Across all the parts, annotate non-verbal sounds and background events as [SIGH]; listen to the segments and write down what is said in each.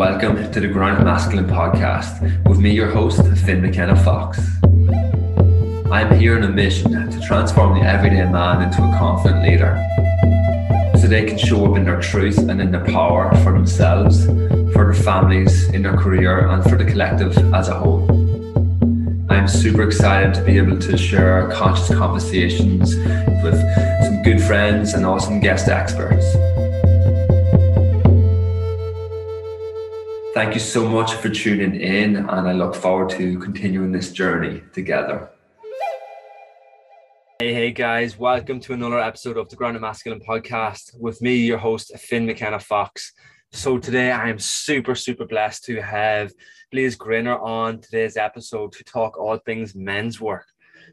Welcome to the Grounded Masculine podcast with me, your host, Finn McKenna Fox. I am here on a mission to transform the everyday man into a confident leader so they can show up in their truth and in their power for themselves, for their families, in their career, and for the collective as a whole. I'm super excited to be able to share conscious conversations with some good friends and awesome guest experts. Thank you so much for tuning in, and I look forward to continuing this journey together. Hey, hey, guys, welcome to another episode of the Grounded Masculine podcast with me, your host, Finn McKenna Fox. So, today I am super, super blessed to have Blase Grinner on today's episode to talk all things men's work.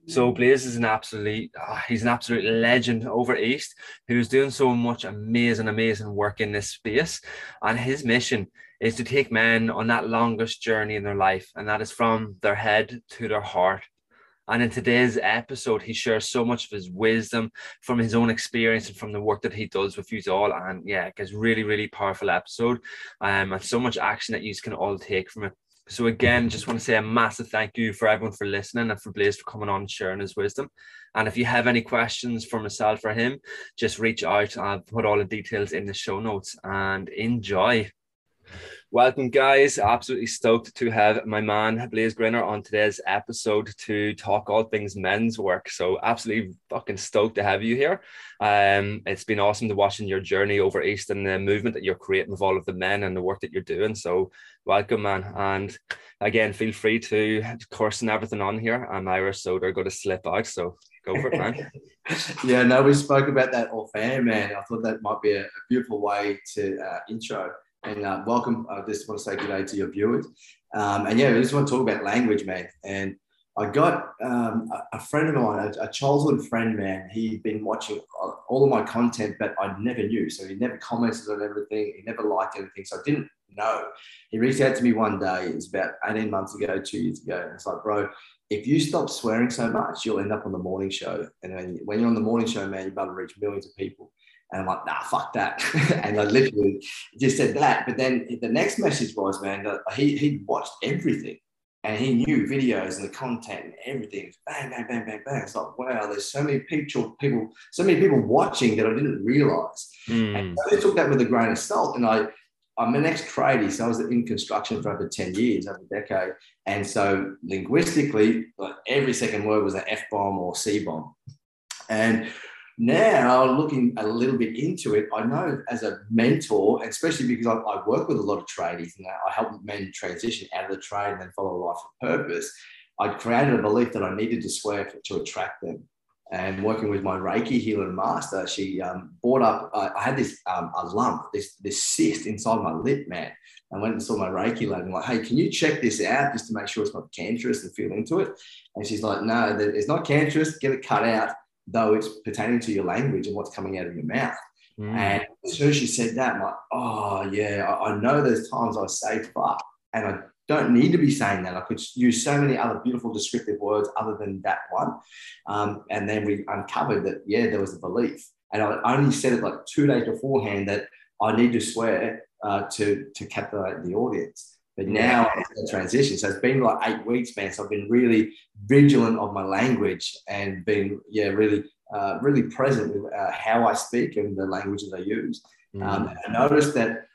So Blase is an absolute, uh, he's an absolute legend over East who's doing so much amazing, amazing work in this space. And his mission is to take men on that longest journey in their life, and that is from their head to their heart. And in today's episode, he shares so much of his wisdom from his own experience and from the work that he does with you all. And yeah, it's really, really powerful episode. Um, and so much action that you can all take from it. So again, just want to say a massive thank you for everyone for listening and for Blase for coming on and sharing his wisdom. And if you have any questions for myself or him, just reach out. I'll put all the details in the show notes and enjoy. Welcome, guys. Absolutely stoked to have my man Blase Grinner on today's episode to talk all things men's work. So, absolutely fucking stoked to have you here. Um, it's been awesome to watching your journey over East and the movement that you're creating with all of the men and the work that you're doing. So, welcome, man. And again, feel free to and everything on here. I'm Irish, so they're going to slip out. So, go for it, man. [LAUGHS] yeah, no, we spoke about that off air, man. I thought that might be a, a beautiful way to uh, intro and uh, welcome. I just want to say good day to your viewers. Um, and yeah, we just want to talk about language, man. And I got um, a, friend of mine, a, a, childhood friend, man. He'd been watching all of my content, but I never knew. So he never commented on everything. He never liked anything. So I didn't know. He reached out to me one day. It was about 18 months ago, two years ago. And it's like, bro, if you stop swearing so much, you'll end up on the morning show. And when you're on the morning show, man, you're about to reach millions of people. And I'm like, nah, fuck that. [LAUGHS] and I literally just said that. But then the next message was, man, he, he watched everything and he knew videos and the content and everything. Bang, bang, bang, bang, bang. It's like, wow, there's so many people, people, so many people watching that I didn't realize. Mm. And so I took that with a grain of salt. And I, I'm an ex tradie, so I was in construction for over 10 years, over a decade. And so linguistically, like every second word was an F bomb or C bomb. And now, looking a little bit into it, I know as a mentor, especially because I, I work with a lot of tradies and I help men transition out of the trade and then follow a life of purpose. I created a belief that I needed to swear to attract them. And working with my Reiki healer master, she um, brought up. Uh, I had this um, a lump, this this cyst inside my lip, man. I went and saw my Reiki lady. I'm like, hey, can you check this out just to make sure it's not cancerous and feel into it? And she's like, no, it's not cancerous. Get it cut out though it's pertaining to your language and what's coming out of your mouth. Mm. And as soon as she said that, I'm like, oh, yeah, I, I know there's times I say fuck, and I don't need to be saying that. I could use so many other beautiful descriptive words other than that one. Um, and then we uncovered that, yeah, there was a belief. And I only said it like two days beforehand that I need to swear uh, to, to captivate the audience. But now it's a transition. So it's been like eight weeks, man. So I've been really vigilant of my language and been, yeah, really, uh, really present with uh, how I speak and the language that I use. Mm. Um, I noticed that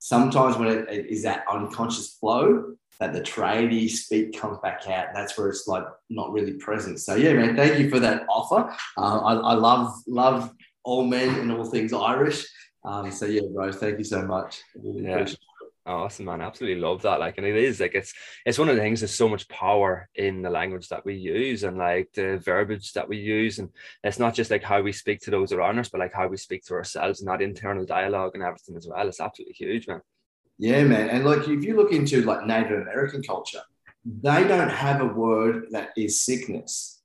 sometimes when it, it is that unconscious flow, that the tradie speak comes back out. That's where it's like not really present. So yeah, man, thank you for that offer. Uh, I, I, love love all men and all things Irish. Um, so yeah, bro, thank you so much. Really yeah. Awesome, man. Absolutely love that. Like, and it is like it's it's one of the things. There's so much power in the language that we use and like the verbiage that we use, and it's not just like how we speak to those around us, but like how we speak to ourselves and that internal dialogue and everything as well. It's absolutely huge, man. Yeah, man. And like if you look into like Native American culture, they don't have a word that is sickness.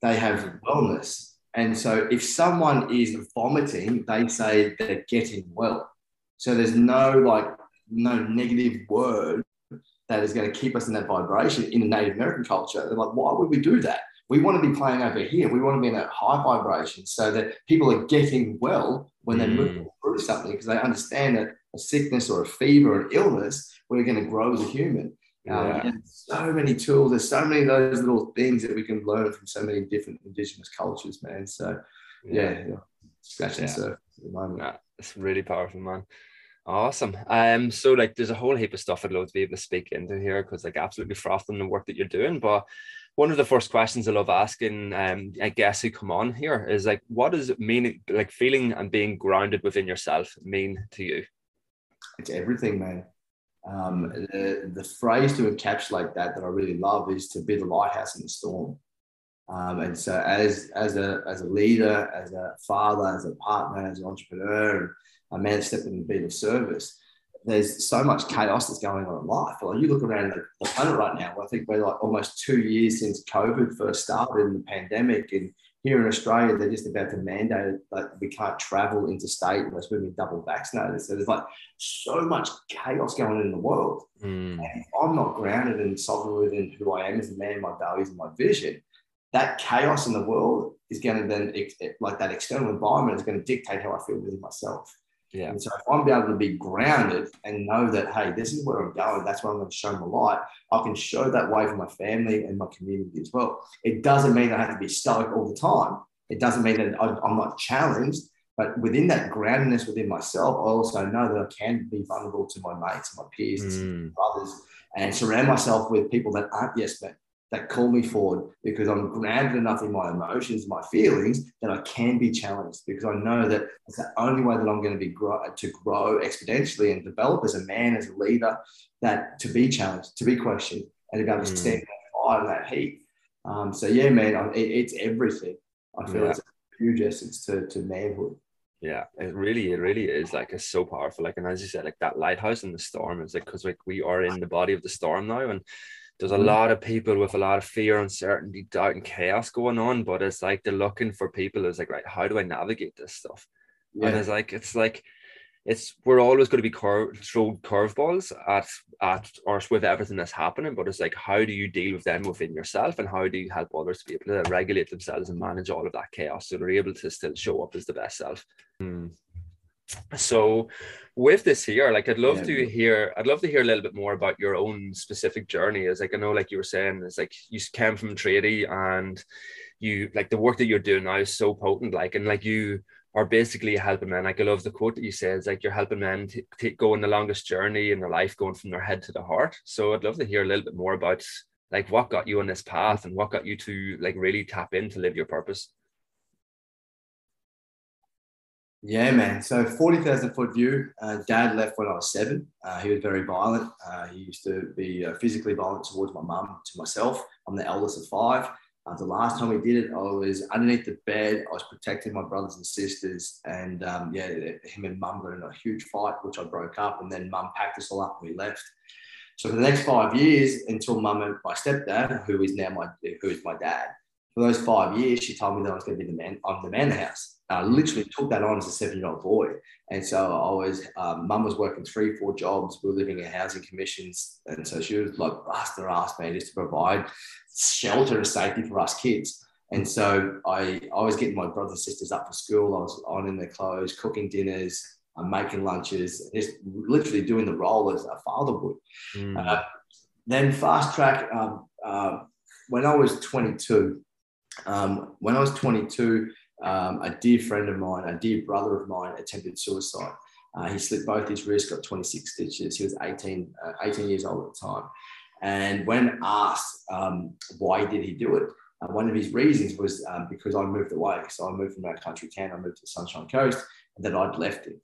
They have wellness. And so if someone is vomiting, they say they're getting well. So there's no like no negative word that is going to keep us in that vibration in the Native American culture. They're like, why would we do that? We want to be playing over here. We want to be in that high vibration so that people are getting well when they're mm. moving through something because they understand that a sickness or a fever or an illness, we're going to grow as a human. Um, so many tools. There's so many of those little things that we can learn from so many different indigenous cultures, man. So, yeah, yeah scratching yeah. the surface at the moment. Yeah, it's really powerful, man. Awesome. Um, so like there's a whole heap of stuff I'd love to be able to speak into here because like absolutely frothing the work that you're doing. But one of the first questions I love asking, um, I guess who come on here is like, what does it mean, like feeling and being grounded within yourself mean to you? It's everything, man. Um, the, the phrase to encapsulate that that I really love is to be the lighthouse in the storm. Um, and so, as as a as a leader, as a father, as a partner, as an entrepreneur, a man stepping in the beat of service, there's so much chaos that's going on in life. Like you look around the, the planet right now, I think we're like almost two years since COVID first started in the pandemic, and here in Australia, they're just about to mandate that we can't travel interstate unless we've been double vaccinated. So there's like so much chaos going on in the world. Mm. And I'm not grounded and sovereign within who I am as a man, my values, and my vision. That chaos in the world is going to then, like that external environment, is going to dictate how I feel within myself. Yeah. And so if I'm able to be grounded and know that, hey, this is where I'm going, that's where I'm going to show my light, I can show that way for my family and my community as well. It doesn't mean I have to be stoic all the time. It doesn't mean that I'm not challenged, but within that groundedness within myself, I also know that I can be vulnerable to my mates my peers, mm. and brothers, and surround myself with people that aren't yes men that call me forward because I'm grounded enough in my emotions, my feelings that I can be challenged because I know that it's the only way that I'm going to be grow, to grow exponentially and develop as a man, as a leader, that to be challenged, to be questioned, and to be able to mm. stand that fire and that heat. Um, so yeah, man, it, it's everything. I feel yeah. it's a huge essence to, to manhood. Yeah, it really, it really is like it's so powerful. Like, and as you said, like that lighthouse in the storm is like because like we are in the body of the storm now, and there's a mm. lot of people with a lot of fear, uncertainty, doubt, and chaos going on. But it's like they're looking for people. It's like, right, how do I navigate this stuff? Yeah. And it's like, it's like, it's we're always going to be cur- thrown curveballs at at or with everything that's happening. But it's like, how do you deal with them within yourself, and how do you help others to be able to regulate themselves and manage all of that chaos so they're able to still show up as the best self. Mm so with this here like i'd love yeah. to hear i'd love to hear a little bit more about your own specific journey. As like i know like you were saying it's like you came from tradie and you like the work that you're doing now is so potent like and like you are basically helping men. Like i love the quote that you say is like you're helping men to, to go on the longest journey in their life going from their head to the heart. So i'd love to hear a little bit more about like what got you on this path and what got you to like really tap in to live your purpose yeah, man. So 40,000 foot view. Uh, Dad left when I was seven. Uh, he was very violent. Uh, he used to be uh, physically violent towards my mum, to myself. I'm the eldest of five. Uh, the last time we did it, I was underneath the bed. I was protecting my brothers and sisters. And um, yeah, him and mum got in a huge fight, which I broke up. And then mum packed us all up and we left. So for the next five years, until mum and my stepdad, who is now my who is my dad, for those five years, she told me that I was going to be the man. I'm the man of the house. I literally took that on as a seven year old boy. And so I was, um, mum was working three, four jobs. We were living in housing commissions. And so she was like busting her ass, man, just to provide shelter and safety for us kids. And so I, I was getting my brothers and sisters up for school. I was on in their clothes, cooking dinners, I'm making lunches, just literally doing the role as a father would. Mm. Uh, then fast track, um, uh, when I was 22, um, when I was 22, um, a dear friend of mine, a dear brother of mine, attempted suicide. Uh, he slit both his wrists, got 26 stitches. He was 18, uh, 18 years old at the time. And when asked um, why did he do it, uh, one of his reasons was um, because I moved away. So I moved from our country town, I moved to the Sunshine Coast, and that I'd left him.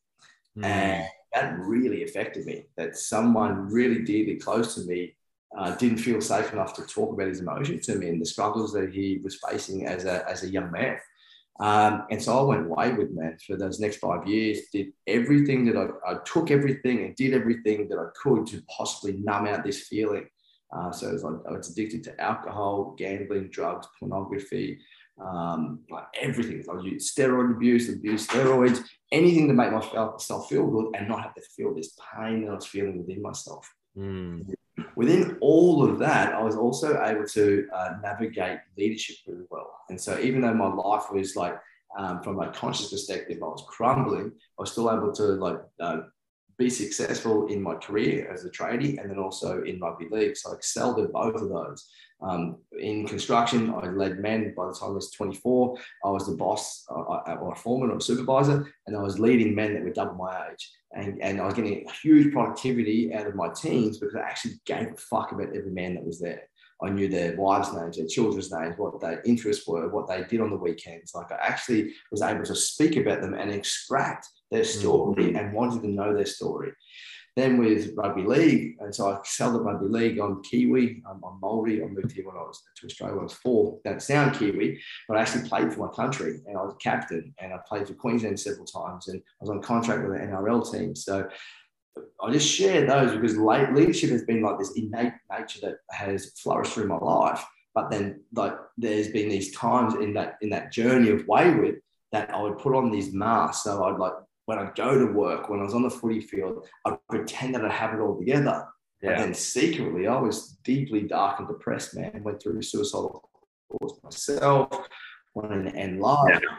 Mm. And that really affected me. That someone really dearly close to me uh, didn't feel safe enough to talk about his emotions to me and the struggles that he was facing as a, as a young man. Um, and so I went wayward, man, for those next five years. Did everything that I, I, took everything and did everything that I could to possibly numb out this feeling. Uh, so was like, I was addicted to alcohol, gambling, drugs, pornography, um, like everything. I used steroid abuse, abuse steroids, anything to make myself feel good and not have to feel this pain that I was feeling within myself. Mm within all of that, I was also able to uh, navigate leadership really well. And so, even though my life was like, um, from a conscious perspective, I was crumbling, I was still able to like uh, be successful in my career as a tradie and then also in rugby league. So I excelled at both of those. Um, in construction, I led men by the time I was 24. I was the boss uh, uh or a foreman or a supervisor, and I was leading men that were double my age. And, and I was getting huge productivity out of my teams because I actually gave a fuck about every man that was there. I knew their wives' names, their children's names, what their interests were, what they did on the weekends. Like I actually was able to speak about them and extract their story mm. and wanted to know their story. Then with rugby league, and so I excelled at rugby league. I'm Kiwi, I'm, I'm Maori. I moved here when I was to Australia when I was four. Don't sound Kiwi, but I actually played for my country and I was captain and I played for Queensland several times and I was on contract with the NRL team. So I just share those because leadership has been like this innate nature that has flourished through my life. But then, like, there's been these times in that in that journey of wayward that I would put on these masks. So I'd like when I go to work, when I was on the footy field, I'd pretend that I have it all together. Yeah. Then secretly, I was deeply dark and depressed, man. Went through suicidal thoughts myself, wanted to end life. Yeah.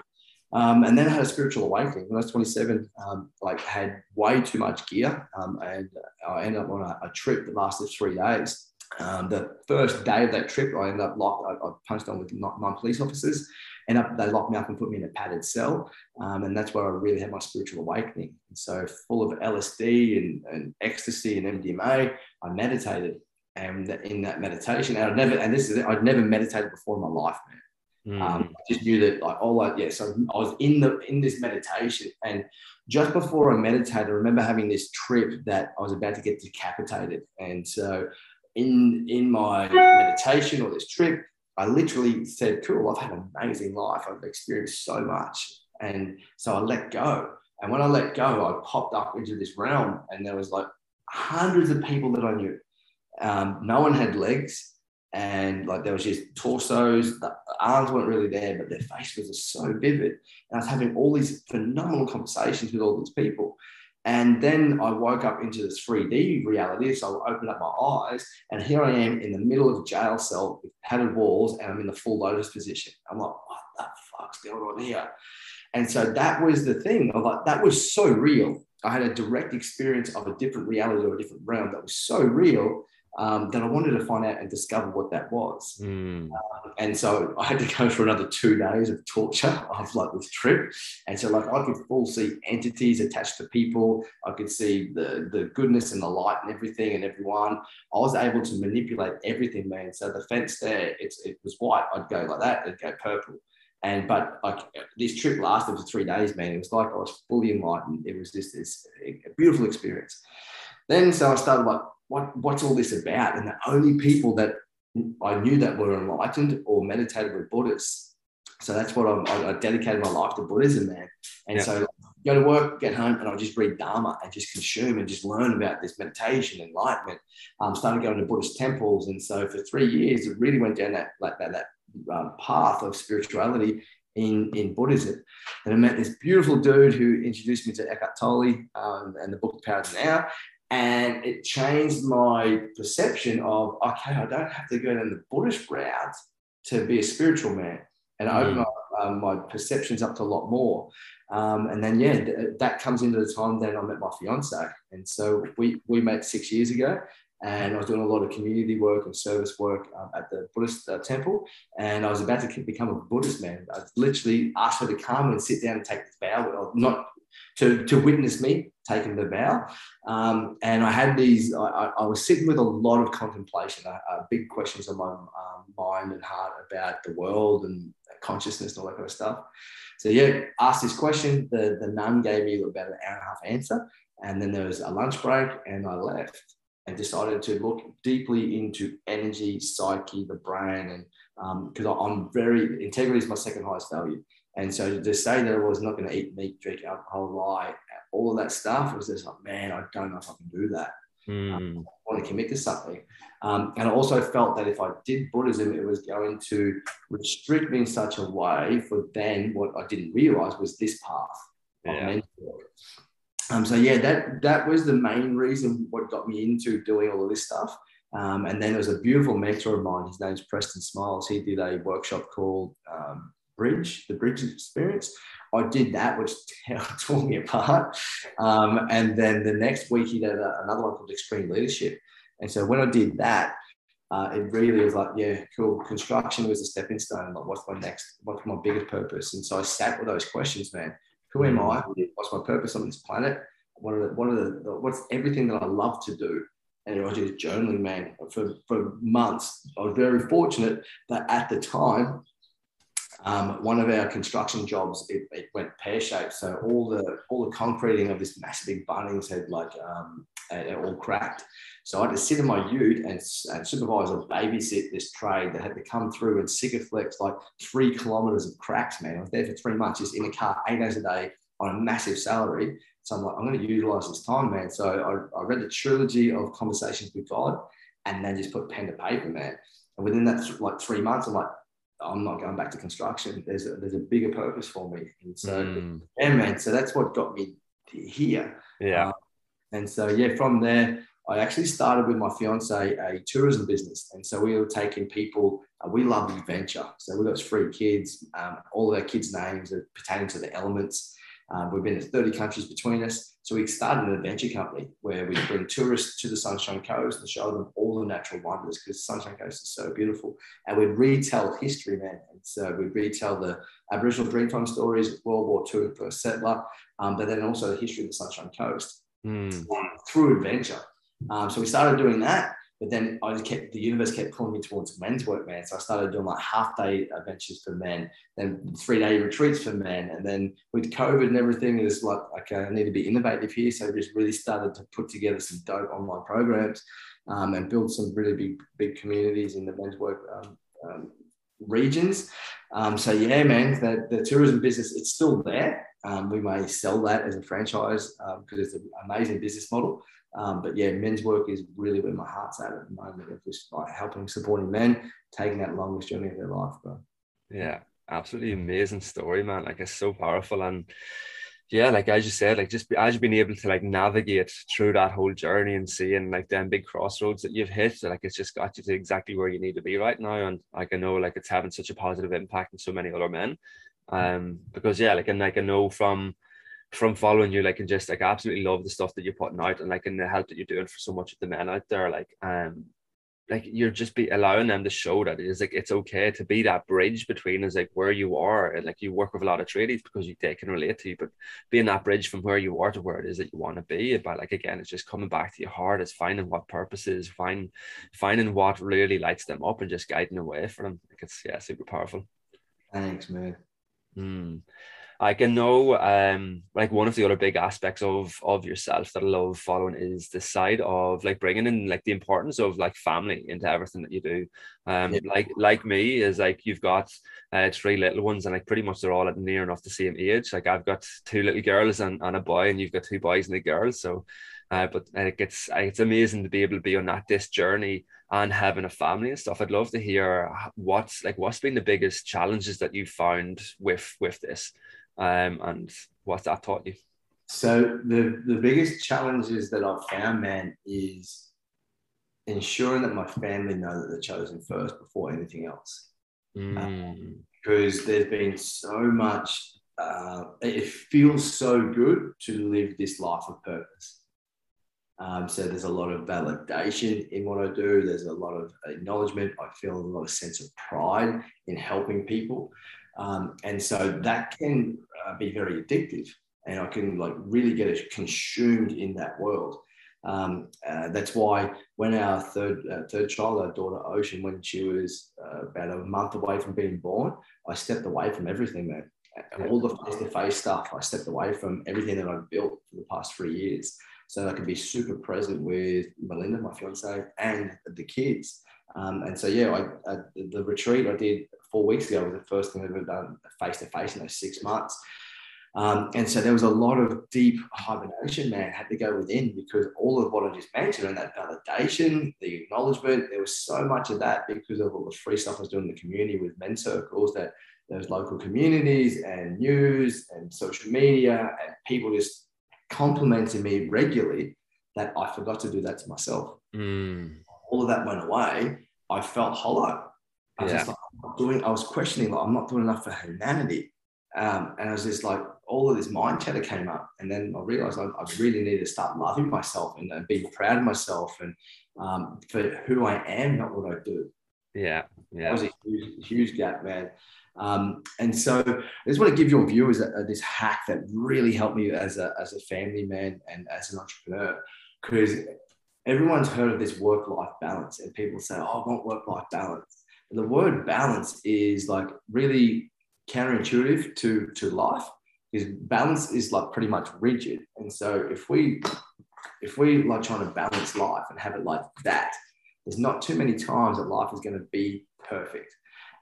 Um, and then I had a spiritual awakening when I was 27. Um, like had way too much gear, um, and I ended up on a, a, trip that lasted three days. Um, the first day of that trip, I ended up locked. I, I punched on with nine police officers. And up, they locked me up and put me in a padded cell, um, and that's where I really had my spiritual awakening. And so, full of LSD and, and ecstasy and MDMA, I meditated, and in that meditation, and I'd never, and this is it, I'd never meditated before in my life, man. Mm. Um, I just knew that like all like yeah. So I was in the in this meditation, and just before I meditated, I remember having this trip that I was about to get decapitated. And so in in my meditation or this trip, I literally said, "Cool, I've had an amazing life. I've experienced so much." And so I let go. And when I let go, I popped up into this realm, and there was like hundreds of people that I knew. Um, no one had legs and like there was just torsos, the arms weren't really there, but their face was just so vivid. And I was having all these phenomenal conversations with all these people. And then I woke up into this 3D reality. So I opened up my eyes, and here I am in the middle of a jail cell with padded walls, and I'm in the full lotus position. I'm like, what the fuck's going on here? And so that was the thing of like, that was so real. I had a direct experience of a different reality or a different realm that was so real um, that I wanted to find out and discover what that was. Mm. Um, and so I had to go for another two days of torture [LAUGHS] of like this trip. And so like I could full see entities attached to people. I could see the, the goodness and the light and everything and everyone. I was able to manipulate everything, man. So the fence there, it's, it was white. I'd go like that, it'd go purple. And but like this trip lasted for three days, man. It was like I was fully enlightened. It was just this a beautiful experience. Then so I started like what, what's all this about? And the only people that I knew that were enlightened or meditated were Buddhists. So that's what I'm, I, I dedicated my life to Buddhism, man. And yeah. so go to work, get home, and I just read Dharma and just consume and just learn about this meditation, enlightenment. Um, started going to Buddhist temples, and so for three years, it really went down that like that, that um, path of spirituality in in Buddhism. And I met this beautiful dude who introduced me to Eckhart Tolle um, and the book Power Now. And it changed my perception of, okay, I don't have to go down the Buddhist route to be a spiritual man. And mm. open my, um, my perceptions up to a lot more. Um, and then, yeah, th- that comes into the time that I met my fiance. And so we, we met six years ago and I was doing a lot of community work and service work um, at the Buddhist uh, temple. And I was about to become a Buddhist man. I literally asked her to come and sit down and take this vow, not to, to witness me taking the vow. Um, and I had these, I, I, was sitting with a lot of contemplation, uh, uh, big questions on my um, mind and heart about the world and consciousness and all that kind of stuff. So, yeah, asked this question. The, the nun gave me about an hour and a half answer. And then there was a lunch break, and I left and decided to look deeply into energy, psyche, the brain, and because um, I'm very integrity is my second highest value. And so to say that I was not going to eat meat, drink alcohol, lie, all of that stuff was just like, man, I don't know if I can do that. Mm. Um, I want to commit to something. Um, and I also felt that if I did Buddhism, it was going to restrict me in such a way for then what I didn't realize was this path. Yeah. Um, so yeah, that that was the main reason what got me into doing all of this stuff. Um, and then there was a beautiful mentor of mine. His name's Preston Smiles. He did a workshop called um, bridge, the bridge experience. I did that, which [LAUGHS] tore me apart. Um, and then the next week, he did a, another one called Extreme Leadership. And so when I did that, uh, it really was like, yeah, cool. Construction was a stepping stone. Like, what's my next? What's my biggest purpose? And so I sat with those questions, man. Who am I? What's my purpose on this planet? What are the, what are the, what's everything that I love to do? And I was just journaling, man, for, for months. I was very fortunate that at the time, um, one of our construction jobs, it, it went pear shaped. So all the all the concreting of this massive big Bunnings had like um, all cracked. So I had to sit in my ute and, and supervise or babysit this trade that had to come through and Sikaflex like three kilometers of cracks, man. I was there for three months, just in a car, eight hours a day on a massive salary. So I'm like, I'm going to utilize this time, man. So I, I read the trilogy of Conversations with God and then just put pen to paper, man. And within that, like three months, I'm like, I'm not going back to construction. There's a, there's a bigger purpose for me. And so, mm. yeah, man. So that's what got me here. Yeah. Um, and so, yeah, from there, I actually started with my fiance a tourism business. And so we were taking people, uh, we love adventure. So we got three kids, um, all of our kids' names are pertaining to the elements. Um, we've been to 30 countries between us. So we started an adventure company where we bring tourists to the Sunshine Coast and show them all the natural wonders because Sunshine Coast is so beautiful. And we retell history, man. And so we retell the Aboriginal Dreamtime stories, World War II, first settler, um, but then also the history of the Sunshine Coast mm. through adventure. Um, so we started doing that. But then I just kept the universe kept pulling me towards men's work, man. So I started doing like half day adventures for men, then three day retreats for men, and then with COVID and everything, it was like okay, I need to be innovative here. So I just really started to put together some dope online programs um, and build some really big big communities in the men's work um, um, regions. Um, so yeah, man, the, the tourism business it's still there. Um, we may sell that as a franchise because um, it's an amazing business model. Um, but yeah, men's work is really where my heart's at at the moment of just like helping, supporting men, taking that longest journey of their life, bro. Yeah, absolutely amazing story, man. Like it's so powerful. And yeah, like as you said, like just as you've been able to like navigate through that whole journey and seeing like them big crossroads that you've hit, like it's just got you to exactly where you need to be right now. And like I know like it's having such a positive impact on so many other men. Um, because yeah, like and like I know from from following you, like, and just like absolutely love the stuff that you're putting out and like and the help that you're doing for so much of the men out there. Like, um, like you're just be allowing them to show that it is like it's okay to be that bridge between is like where you are and like you work with a lot of tradies because you they can relate to you, but being that bridge from where you are to where it is that you want to be. But like again, it's just coming back to your heart, it's finding what purpose is, find finding what really lights them up and just guiding away for them. Like it's yeah, super powerful. Thanks, man. Mm. I can know um like one of the other big aspects of of yourself that I love following is the side of like bringing in like the importance of like family into everything that you do. Um yeah. like like me is like you've got uh, three little ones and like pretty much they're all at near enough the same age. Like I've got two little girls and, and a boy and you've got two boys and a girl. So uh, but it gets it's amazing to be able to be on that this journey and having a family and stuff. I'd love to hear what's like what's been the biggest challenges that you found with with this um, and what's that taught you? So the the biggest challenges that I've found, man, is ensuring that my family know that they're chosen first before anything else. Mm. Um, because there's been so much. Uh, it feels so good to live this life of purpose. Um, so there's a lot of validation in what I do. There's a lot of acknowledgement. I feel a lot of sense of pride in helping people. Um, and so that can uh, be very addictive and I can like really get consumed in that world. Um, uh, that's why when our third uh, third child, our daughter Ocean, when she was uh, about a month away from being born, I stepped away from everything, man. All the face to face stuff, I stepped away from everything that I've built for the past three years, so I could be super present with Melinda, my fiance, and the kids. Um, and so yeah, I, I, the retreat I did four weeks ago was the first thing I've ever done face to face in those six months. Um, and so there was a lot of deep hibernation, man, had to go within because all of what I just mentioned and that validation, the acknowledgement, there was so much of that because of all the free stuff I was doing in the community with men circles that there's local communities and news and social media and people just complimenting me regularly that I forgot to do that to myself. Mm. All of that went away. I felt hollow. I was yeah. just like, doing, I was questioning, like, I'm not doing enough for humanity. Um, and I was just like, all of this mind chatter came up. And then I realized I, I really need to start loving myself and, and being proud of myself and um, for who I am, not what I do. Yeah. Yeah. That was a huge, huge gap, man. Um, and so I just want to give your viewers a, a, this hack that really helped me as a, as a family man and as an entrepreneur. Because everyone's heard of this work life balance, and people say, Oh, I want work life balance. And the word balance is like really counterintuitive to, to life because balance is like pretty much rigid. And so if we if we like trying to balance life and have it like that, there's not too many times that life is going to be perfect.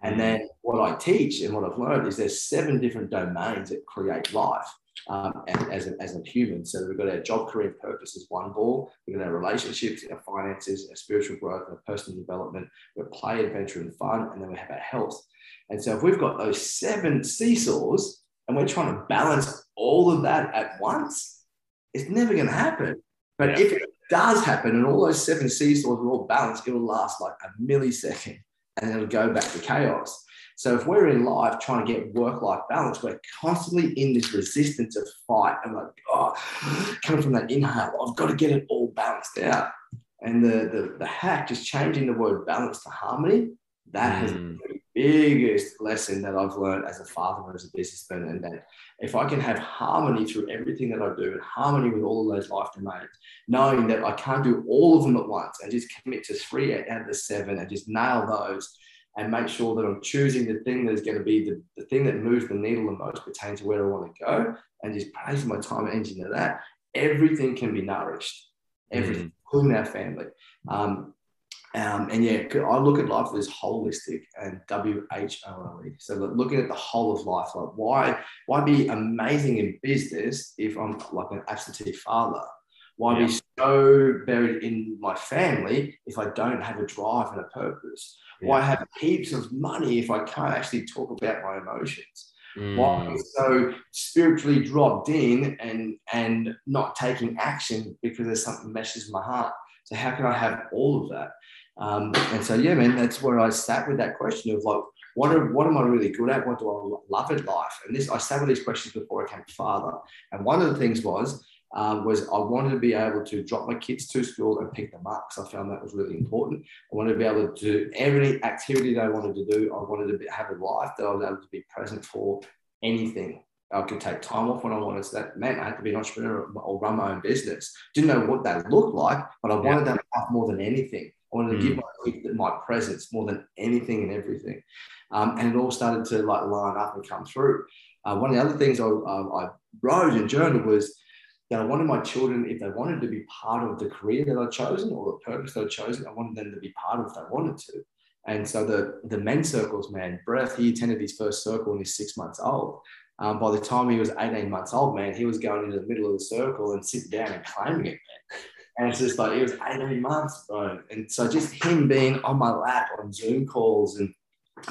And mm. then what I teach and what I've learned is there's seven different domains that create life um, as, a, as a human. So we've got our job, career, purpose as one ball. We've got our relationships, our finances, our spiritual growth, our personal development, we've play, adventure, and fun. And then we have our health. And so if we've got those seven seesaws and we're trying to balance all of that at once, it's never going to happen. But yeah. if it does happen and all those seven seesaws are all balanced, it'll last like a millisecond and it'll go back to chaos. So if we're in life trying to get work-life balance, we're constantly in this resistance of fight and like, oh, [SIGHS] coming from that inhale, I've got to get it all balanced out. And the, the, the hack, just changing the word balance to harmony, that mm. has been the biggest lesson that I've learned as a father and as a businessman. And that if I can have harmony through everything that I do and harmony with all of those life domains, knowing that I can't do all of them at once and just commit to three out of the seven and just nail those and make sure that I'm choosing the thing that's going to be the, the thing that moves the needle the most pertaining to where I want to go and just placing my time and energy into that, everything can be nourished, everything, mm. including our family. Um, um, and yeah, I look at life as holistic and W H O L E. So looking at the whole of life, like why why be amazing in business if I'm like an absentee father? Why yeah. be so buried in my family if I don't have a drive and a purpose? Yeah. Why have heaps of money if I can't actually talk about my emotions? Mm. Why be so spiritually dropped in and and not taking action because there's something meshes my heart? So how can I have all of that? Um, and so yeah, man, that's where I sat with that question of like, what are, what am I really good at? What do I love in life? And this I sat with these questions before I came father. And one of the things was um, was I wanted to be able to drop my kids to school and pick them up because I found that was really important. I wanted to be able to do every activity that I wanted to do. I wanted to be, have a life that I was able to be present for anything. I could take time off when I wanted. So that meant I had to be an entrepreneur or run my own business. Didn't know what that looked like, but I wanted yeah. that more than anything. I wanted to mm. give my, my presence more than anything and everything. Um, and it all started to like line up and come through. Uh, one of the other things I, uh, I wrote and journaled was that I wanted my children, if they wanted to be part of the career that I'd chosen or the purpose that I'd chosen, I wanted them to be part of if they wanted to. And so the, the men's circles, man, Breath, he attended his first circle when he's six months old. Um, by the time he was 18 months old, man, he was going into the middle of the circle and sitting down and claiming it, man. And it's just like, it was 18 months, bro. And so just him being on my lap on Zoom calls and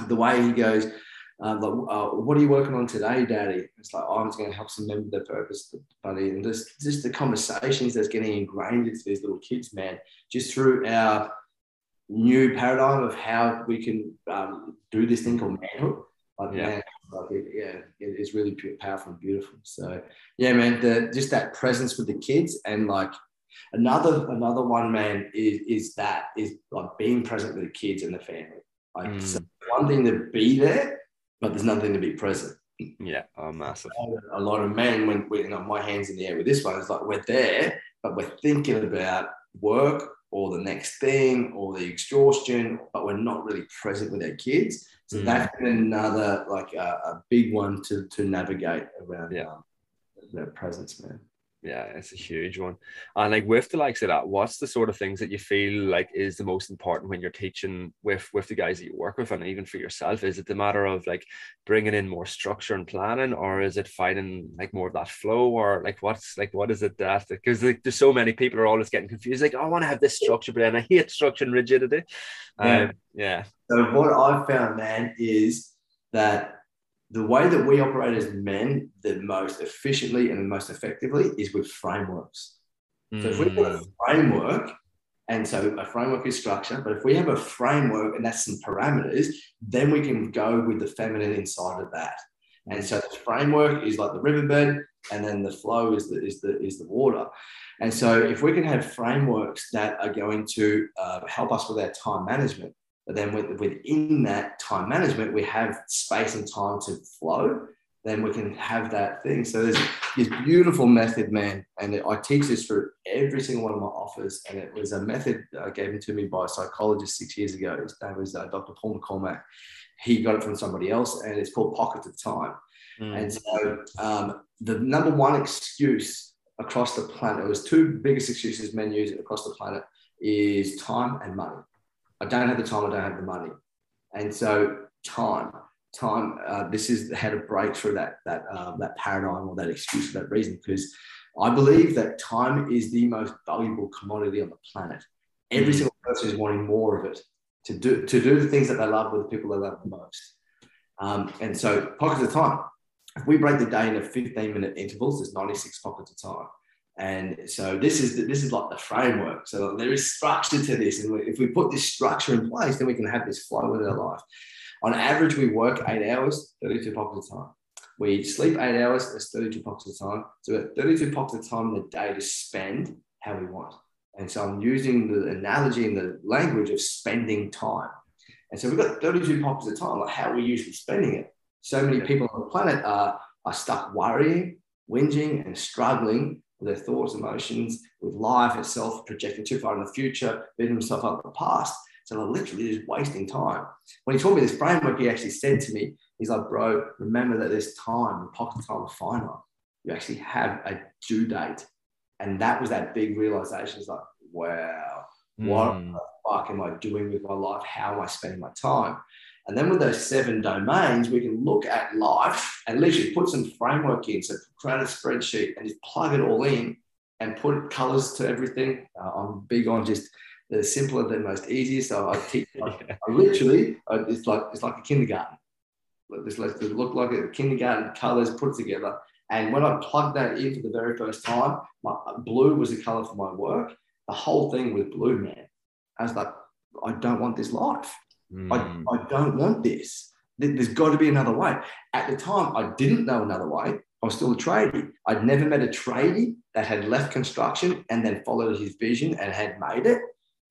the way he goes, uh, like, uh, what are you working on today, Daddy? It's like, oh, I'm just going to help some remember their purpose, buddy. And just, just the conversations that's getting ingrained into these little kids, man, just through our new paradigm of how we can um, do this thing called manhood. Like, yeah. Man, like it, yeah, it is really powerful and beautiful. So, yeah, man, the, just that presence with the kids and like another another one, man, is is that is like being present with the kids and the family. Like, mm. so one thing to be there but there's nothing to be present. Yeah, oh, massive. A lot of men, when we, you know, my hands in the air with this one, it's like we're there, but we're thinking about work or the next thing or the exhaustion, but we're not really present with our kids. So mm. that's another like a, a, big one to to navigate around yeah. um, their presence, man yeah, it's a huge one. And like with the likes of that, what's the sort of things that you feel like is the most important when you're teaching with with the guys that you work with, and even for yourself? Is it the matter of like bringing in more structure and planning, or is it finding like more of that flow, or like what's like what is it that because like, there's so many people are always getting confused, like oh, I want to have this structure, but then I hate structure and rigidity. Yeah. Um, yeah. So what I've found, man, is that the way that we operate as men the most efficiently and the most effectively is with frameworks. Mm. So if we've got a hmm. framework And so a framework is structure, but if we have a framework and that's some parameters, then we can go with the feminine inside of that. And so the framework is like the riverbed, and then the flow is the is the is the water. And so if we can have frameworks that are going to uh, help us with our time management, but then with, within that time management, we have space and time to flow, then we can have that thing. So there's this beautiful method, man. And I teach this for every single one of my offers. And it was a method uh, given to me by a psychologist six years ago. His name was uh, Dr. Paul McCormack. He got it from somebody else, and it's called Pockets of Time. Mm. And so um, the number one excuse across the planet, it was two biggest excuses men use across the planet is time and money. I don't have the time, I don't have the money. And so time, time, uh, this is how to break through that, that, uh, that paradigm or that excuse for that reason, because I believe that time is the most valuable commodity on the planet. Every mm. single person is wanting more of it to do, to do the things that they love with the people they love the most. Um, and so pockets of time. If we break the day into 15 minute intervals, there's 96 pockets of time. And so this is the, this is like the framework. So there is structure to this, and if we put this structure in place, then we can have this flow in our life. On average, we work eight hours, 32 pockets of time. We sleep eight hours, that's 32 pockets of time. So we have 32 pockets of time in the day to spend how we want. And so I'm using the analogy and the language of spending time. And so we've got 32 pockets of time, like how are we usually spending it? So many people on the planet are, are stuck worrying, whinging, and struggling with their thoughts, emotions, with life itself, projecting too far in the future, beating themselves up in the past. So they're literally just wasting time. When he taught me this framework, he actually said to me, he's like, bro, remember that there's time, the pocket time of finite. You actually have a due date. And that was that big realization. It's like, wow, what mm. the fuck am I doing with my life? How am I spending my time? And then with those seven domains, we can look at life and literally put some framework in. So create a spreadsheet and just plug it all in and put colors to everything. Uh, I'm big on just the simpler, the most easiest. So I teach, [LAUGHS] I, I literally, I, it's like it's like a kindergarten. This lets it look like a kindergarten colors put together. And when I plugged that in for the very first time, my blue was the color for my work. The whole thing was blue, man. I was like, I don't want this life. Mm. I, I don't want this. There's got to be another way. At the time, I didn't know another way. I was still a tradie. I'd never met a tradie that had left construction and then followed his vision and had made it.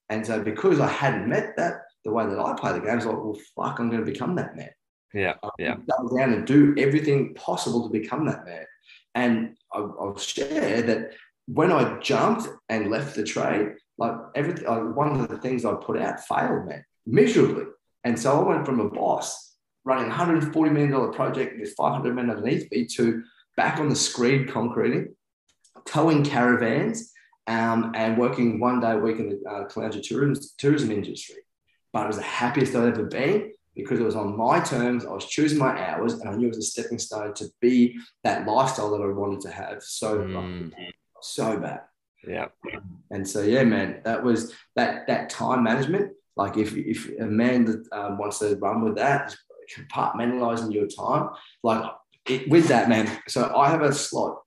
And so, because I hadn't met that, the way that I play the game, I was like, well, fuck, I'm going to become that man. Yeah. Yeah. Double down and do everything possible to become that man. And I, I'll share that when I jumped and left the trade, like everything, like one of the things I put out failed, man miserably. And so I went from a boss running $140 million project with 500 men underneath me to back on the screen concreting, towing caravans, um, and working one day a week in the uh, tourism, tourism industry. But it was the happiest I'd ever been because it was on my terms. I was choosing my hours, and I knew it was a stepping stone to be that lifestyle that I wanted to have. So, mm. so bad. Yeah. And so, yeah, man, that was that that time management like if, if a man that um, wants to run with that, compartmentalizing your time, like it, with that, man. So I have a slot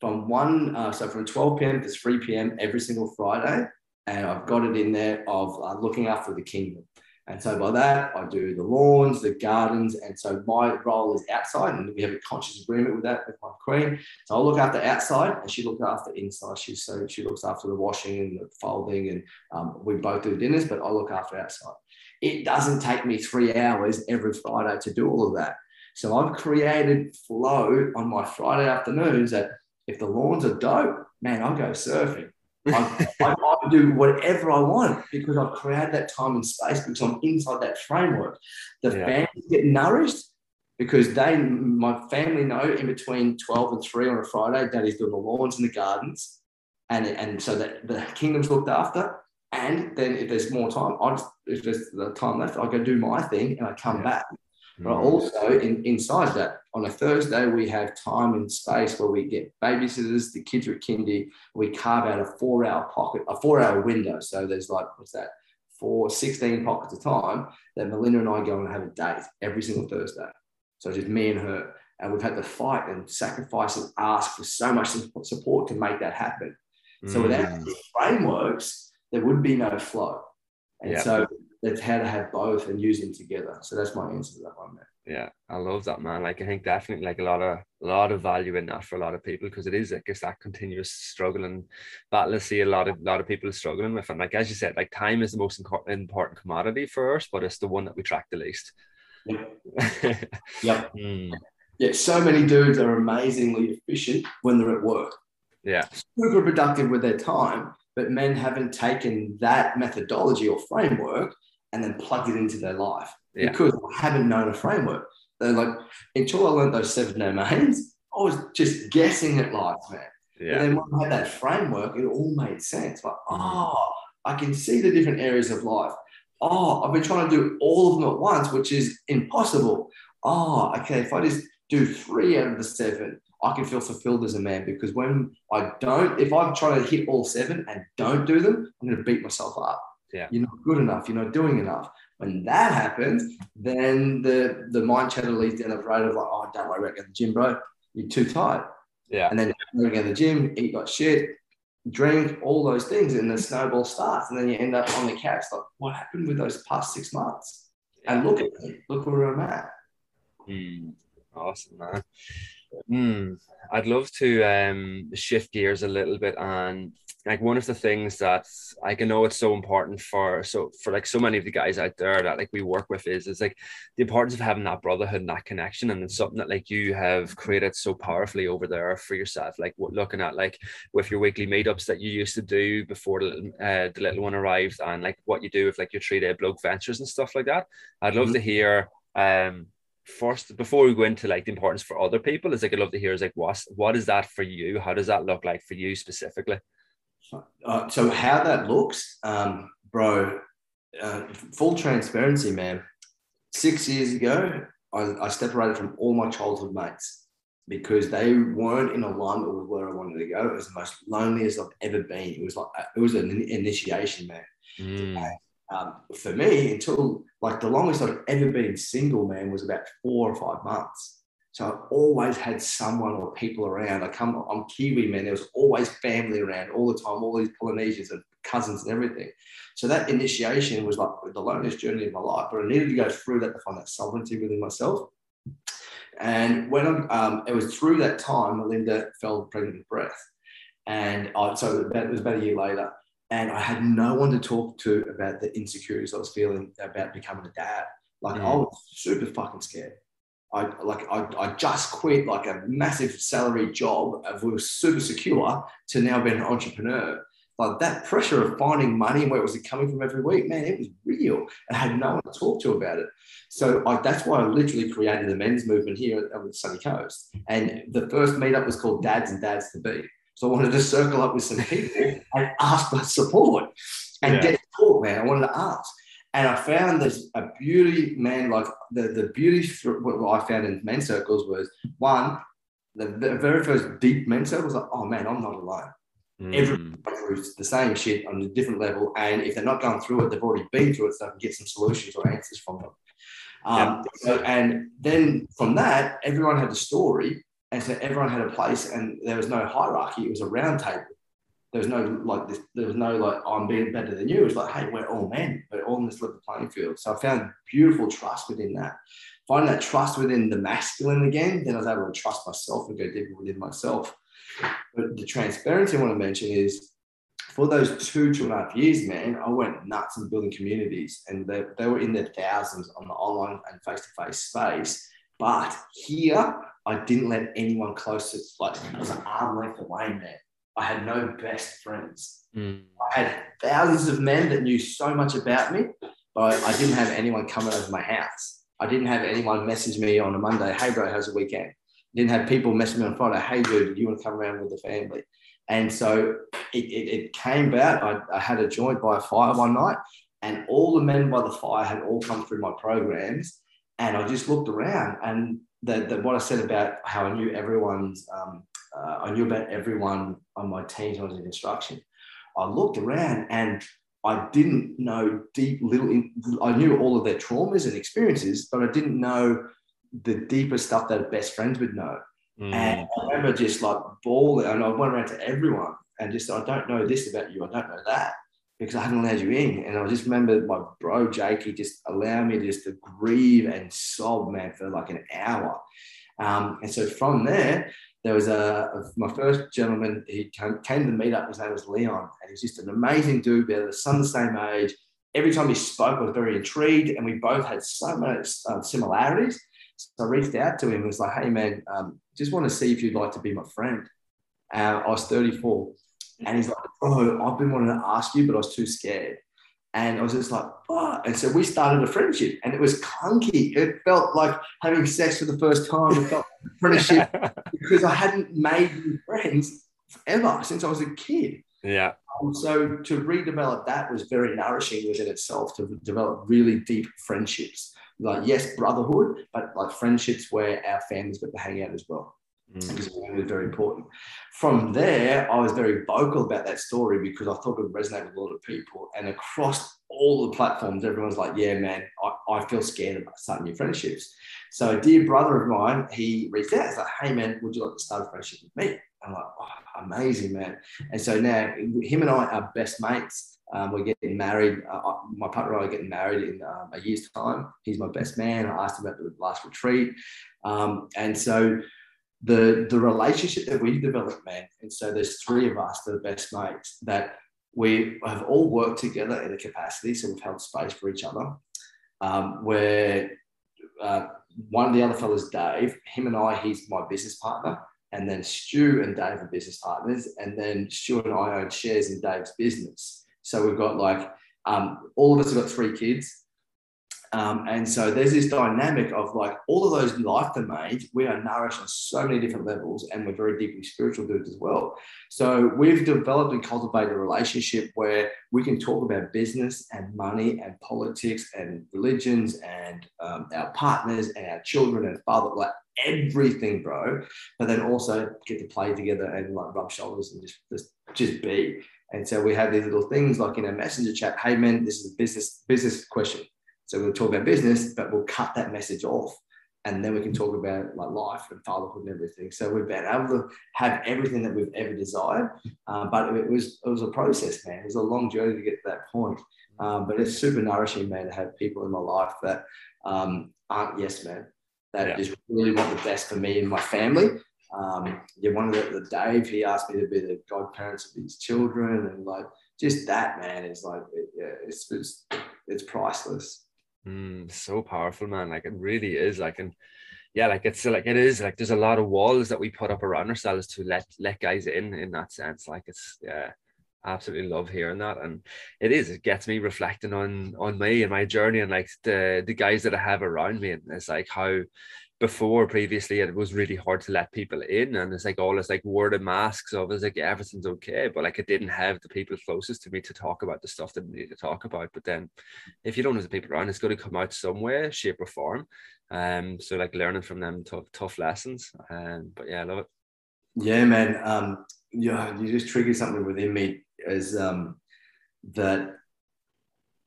from one, uh, so from 12 p.m. to 3 p.m. every single Friday. And I've got it in there of uh, looking after the kingdom. And so by that, I do the lawns, the gardens. And so my role is outside, and we have a conscious agreement with that with my queen. So I'll look after outside, and she looks after inside. She so she looks after the washing and the folding, and um, we both do dinners, but I look after outside. It doesn't take me three hours every Friday to do all of that. So I've created flow on my Friday afternoons that if the lawns are dope, man, I'll go surfing. I, I, I, do whatever I want because I've created that time and space because I'm inside that framework. The yeah. families get nourished because they, my family know in between 12 and 3 on a Friday, daddy's doing the lawns and the gardens. And, and so that the kingdom's looked after. And then if there's more time, I just, if there's the time left, I go do my thing and I come yeah. back. But mm. also in, inside that, on a Thursday, we have time and space where we get babysitters, the kids are at kindy, we carve out a four hour pocket, a four hour window. So there's like, what's that? For 16 pockets of time that Melinda and I go and have a date every single Thursday. So just me and her. And we've had to fight and sacrifice and ask for so much support to make that happen. So without mm. frameworks, there would be no flow. And Yeah. so that's how to have both and use them together. So that's my answer to that one, man. Yeah, I love that man. Like I think definitely like a lot of a lot of value in that for a lot of people because it is I guess that continuous struggle and battle I see a lot of lot of people struggling with. And like as you said, like time is the most important commodity for us, but it's the one that we track the least. Yeah. Yep. [LAUGHS] Mm, Yeah, so many dudes are amazingly efficient when they're at work. yeah, super productive with their time, but men haven't taken that methodology or framework and then plugged it into their life Yeah. because I haven't known a framework. They're like, until I learned those seven domains, I was just guessing at life, man. Yeah, then when I had that framework, it all made sense. Like, oh, I can see the different areas of life. Oh, I've been trying to do all of them at once, which is impossible. Oh, okay. If I just do three out of the seven, I can feel fulfilled as a man because when I don't, if I'm trying to hit all seven and don't do them, I'm going to beat myself up. Yeah. You're not good enough. You're not doing enough. When that happens, then the the mind chatter leads down the road of like, oh, don't worry about going to the gym, bro. You're too tired yeah, and then you go to the gym, eat like shit, drink, all those things, and the snowball starts. And then you end up on the couch like, what happened with those past six months? And look at me, look where I'm at. Mm, awesome, man. Mm, I'd love to um, shift gears a little bit and like one of the things that like I know it's so important for so for like so many of the guys out there that like we work with is is like the importance of having that brotherhood and that connection and it's something that like you have created so powerfully over there for yourself. Like what looking at like with your weekly meetups that you used to do before the, little- uh, the little one arrived and like what you do with like your three day bloke ventures and stuff like that I'd love Mhm. to hear um first before we go into like the importance for other people is like I'd love to hear is like what's what is that for you? How does that look like for you specifically Uh, so how that looks, um, bro, uh, full transparency, man. Six years ago, I, I separated from all my childhood mates because they weren't in alignment with where I wanted to go. It was the most loneliest I've ever been. It was like it was an initiation, man. Mm, um, for me until like the longest I've ever been single, man, was about four or five months. So I've always had someone or people around. I come, I'm Kiwi, man. There was always family around all the time, all these Polynesians and cousins and everything. So that initiation was like the loneliest journey of my life. But I needed to go through that to find that sovereignty within myself. And when I'm, um, it was through that time, Melinda fell pregnant with breath. And I, so it was about a year later and I had no one to talk to about the insecurities I was feeling about becoming a dad. Like I Mm. was super fucking scared. I like I, I just quit like a massive salary job uh, of was super secure to now being an entrepreneur. Like that pressure of finding money and where was it coming from every week, man, it was real. I had no one to talk to about it. So I, that's why I literally created the men's movement here on the Sunny Coast. And the first meetup was called Dads and Dads to Be. So I wanted to circle up with some people [LAUGHS] and ask for support and Yeah. get support, man. I wanted to ask. And I found this a beauty, man, like the, the beauty what I found in men's circles was one, the, the very first deep men's circle was like, oh man, I'm not alone. Mm, Through the same shit on a different level. And if they're not going through it, they've already been through it, so I can get some solutions or answers from them. Um, so, and then from that, everyone had a story. And so everyone had a place, and there was no hierarchy. It was a round table. There was no like this, there was no like oh, I'm being better than you. It was like, hey, we're all men. We're all in this level playing field. So I found beautiful trust within that. Finding that trust within the masculine again, then I was able to trust myself and go deeper within myself. But the transparency I want to mention is for those two, two and a half years, man, I went nuts in building communities and they, they were in their thousands on the online and face to face space. But here, I didn't let anyone close to like I was an arm length away, man. I had no best friends. mm, I had thousands of men that knew so much about me, but I didn't have anyone coming over my house. I didn't have anyone message me on a Monday, hey bro, how's the weekend? I Didn't have people message me on Friday, hey dude, do you want to come around with the family? And so it, it, it came about. I, I had a joint by a fire one night, and all the men by the fire had all come through my programs. And I just looked around, and the, the, what I said about how I knew everyone's, um, uh, I knew about everyone on my team I was in construction. I looked around and I didn't know deep little, I knew all of their traumas and experiences, but I didn't know the deeper stuff that best friends would know. mm, And I remember just like bawling, and I went around to everyone and just, I don't know this about you, I don't know that. because I hadn't allowed you in. And I just remember my bro Jakey just allowed me just to grieve and sob, man, for like an hour. Um, and so from there, there was a, my first gentleman. He came, came to the meetup. His name was Leon, and he's just an amazing dude. We had the son the same age. Every time he spoke, I was very intrigued, and we both had so much uh, similarities. So I reached out to him and was like, "Hey, man, um, just want to see if you'd like to be my friend." Uh, I was 34, and he's like, "Oh, I've been wanting to ask you, but I was too scared." And I was just like, oh. And so we started a friendship and it was clunky. It felt like having sex for the first time. It felt friendship [LAUGHS] because I hadn't made friends ever since I was a kid. Yeah. Um, so to redevelop that was very nourishing within itself to develop really deep friendships. Like, yes, brotherhood, but like friendships where our families got to hang out as well. Mm. It was very important. From there, I was very vocal about that story because I thought it would resonate with a lot of people. And across all the platforms, everyone's like, yeah, man, I, I feel scared about starting new friendships. So a dear brother of mine, he reached out. He's like, hey, man, would you like to start a friendship with me? I'm like, oh, amazing, man. And so now him and I are best mates. Um, we're getting married. Uh, my partner and I are getting married in um, a year's time. He's my best man. I asked him about the last retreat. Um, and so the the relationship that we developed, man. And so there's three of us are best mates that we have all worked together in a capacity. So we've held space for each other. Um, where uh, one of the other fellas, Dave, him and I, he's my business partner. And then Stu and Dave are business partners. And then Stu and I own shares in Dave's business. So we've got like, um, all of us have got three kids. Um, and so there's this dynamic of like all of those life domains, we are nourished on so many different levels and we're very deeply spiritual dudes as well. So we've developed and cultivated a relationship where we can talk about business and money and politics and religions and um, our partners and our children and father, like everything, bro. But then also get to play together and like rub shoulders and just, just, just be. And so we have these little things like in a messenger chat, hey man, this is a business business question so we'll talk about business, but we'll cut that message off. And then we can talk about like life and fatherhood and everything. So we've been able to have everything that we've ever desired. Um, but it was it was a process, man. It was a long journey to get to that point. Um, but it's super nourishing, man, to have people in my life that um, aren't yes men, that yeah. just really want the best for me and my family. Um, yeah, one of the, the Dave, he asked me to be the godparents of his children, and like just that, man, is like it, yeah, it's, it's it's priceless. Mm, so powerful, man. Like it really is. Like and yeah, like it's like it is like there's a lot of walls that we put up around ourselves to let let guys in in that sense. Like it's yeah, absolutely love hearing that, and it is. It gets me reflecting on on me and my journey and like the the guys that I have around me, and it's like how before previously it was really hard to let people in and it's like all this like word of masks of it's like everything's okay but like it didn't have the people closest to me to talk about the stuff that we need to talk about but then if you don't have the people around it's going to come out some way shape or form um so like learning from them tough tough lessons um but yeah I love it. Yeah man um yeah you just triggered something within me as um that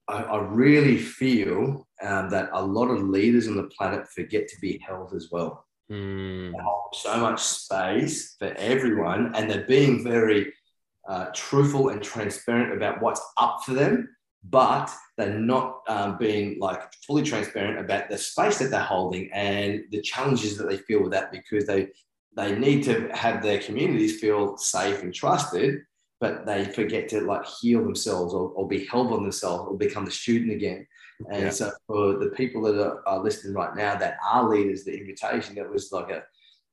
I, I really feel um, that a lot of leaders on the planet forget to be held as well. Mm. so much space for everyone, and they're being very uh, truthful and transparent about what's up for them, but they're not um, being like fully transparent about the space that they're holding and the challenges that they feel with that because they they need to have their communities feel safe and trusted but they forget to like heal themselves or, or be held on themselves or become the student again. And yeah. so for the people that are, are, listening right now that are leaders, the invitation that was like a,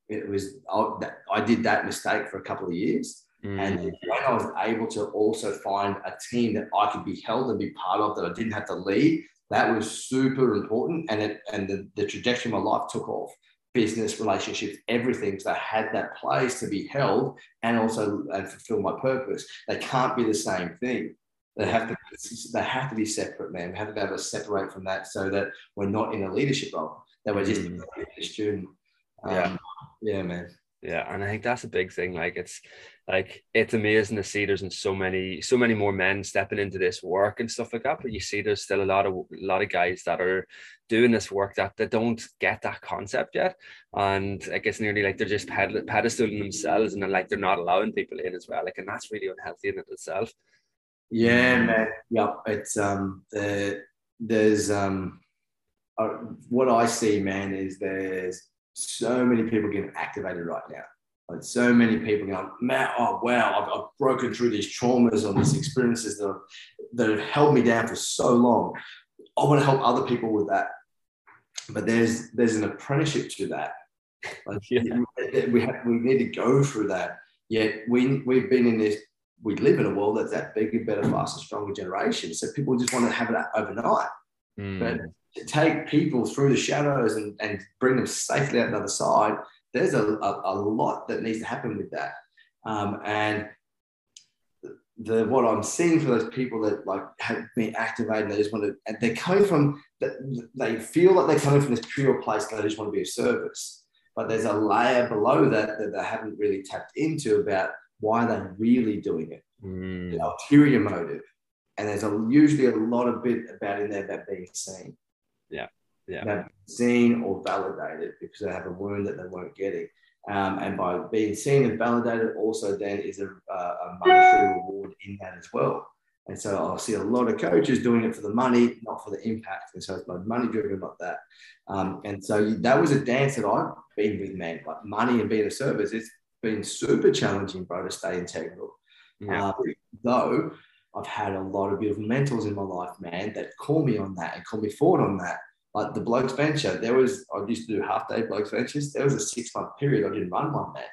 it was, I, I did that mistake for a couple of years. Mm. And when I was able to also find a team that I could be held and be part of, that I didn't have to lead, that was super important. And it, and the, the trajectory of my life took off business relationships, everything. So I had that place to be held and also and fulfill my purpose. They can't be the same thing. They have to they have to be separate, man. We have to be able to separate from that so that we're not in a leadership role, that we're just mm. a student. Um, yeah. Yeah, man. Yeah, and I think that's a big thing. Like it's like it's amazing to see there's so many so many more men stepping into this work and stuff like that. But you see there's still a lot of a lot of guys that are doing this work that they don't get that concept yet. And I guess nearly like they're just pedestaling themselves and then like they're not allowing people in as well. Like and that's really unhealthy in it itself. Yeah, man. Yep. It's um the there's um uh, what I see, man, is there's so many people getting activated right now. Like so many people going, man, oh wow, I've, I've broken through these traumas or these experiences that have, that have held me down for so long. I want to help other people with that. But there's there's an apprenticeship to that. Like, [LAUGHS] yeah. we have, we need to go through that. Yet we we've been in this. We live in a world that's that bigger, better, faster, stronger generation. So people just want to have it overnight. Mm. But to take people through the shadows and, and bring them safely out the other side, there's a, a, a lot that needs to happen with that. Um, and the what I'm seeing for those people that like have been activated, they just want to, and they're coming from that they feel like they're coming from this pure place, they just want to be of service. But there's a layer below that that they haven't really tapped into about why they're really doing it, mm. the ulterior motive. And there's a, usually a lot of bit about in there about being seen. Yeah. Yeah. They're seen or validated because they have a wound that they weren't getting. Um, and by being seen and validated, also then is a, a monetary reward in that as well. And so I see a lot of coaches doing it for the money, not for the impact. And so it's like money driven, like that. Um, and so that was a dance that I've been with, man. Like money and being a service, it's been super challenging, bro, to stay integral. Yeah. Uh, though I've had a lot of beautiful mentors in my life, man, that call me on that and call me forward on that. Like the blokes venture, there was, I used to do half day blokes ventures. There was a six month period I didn't run one, man,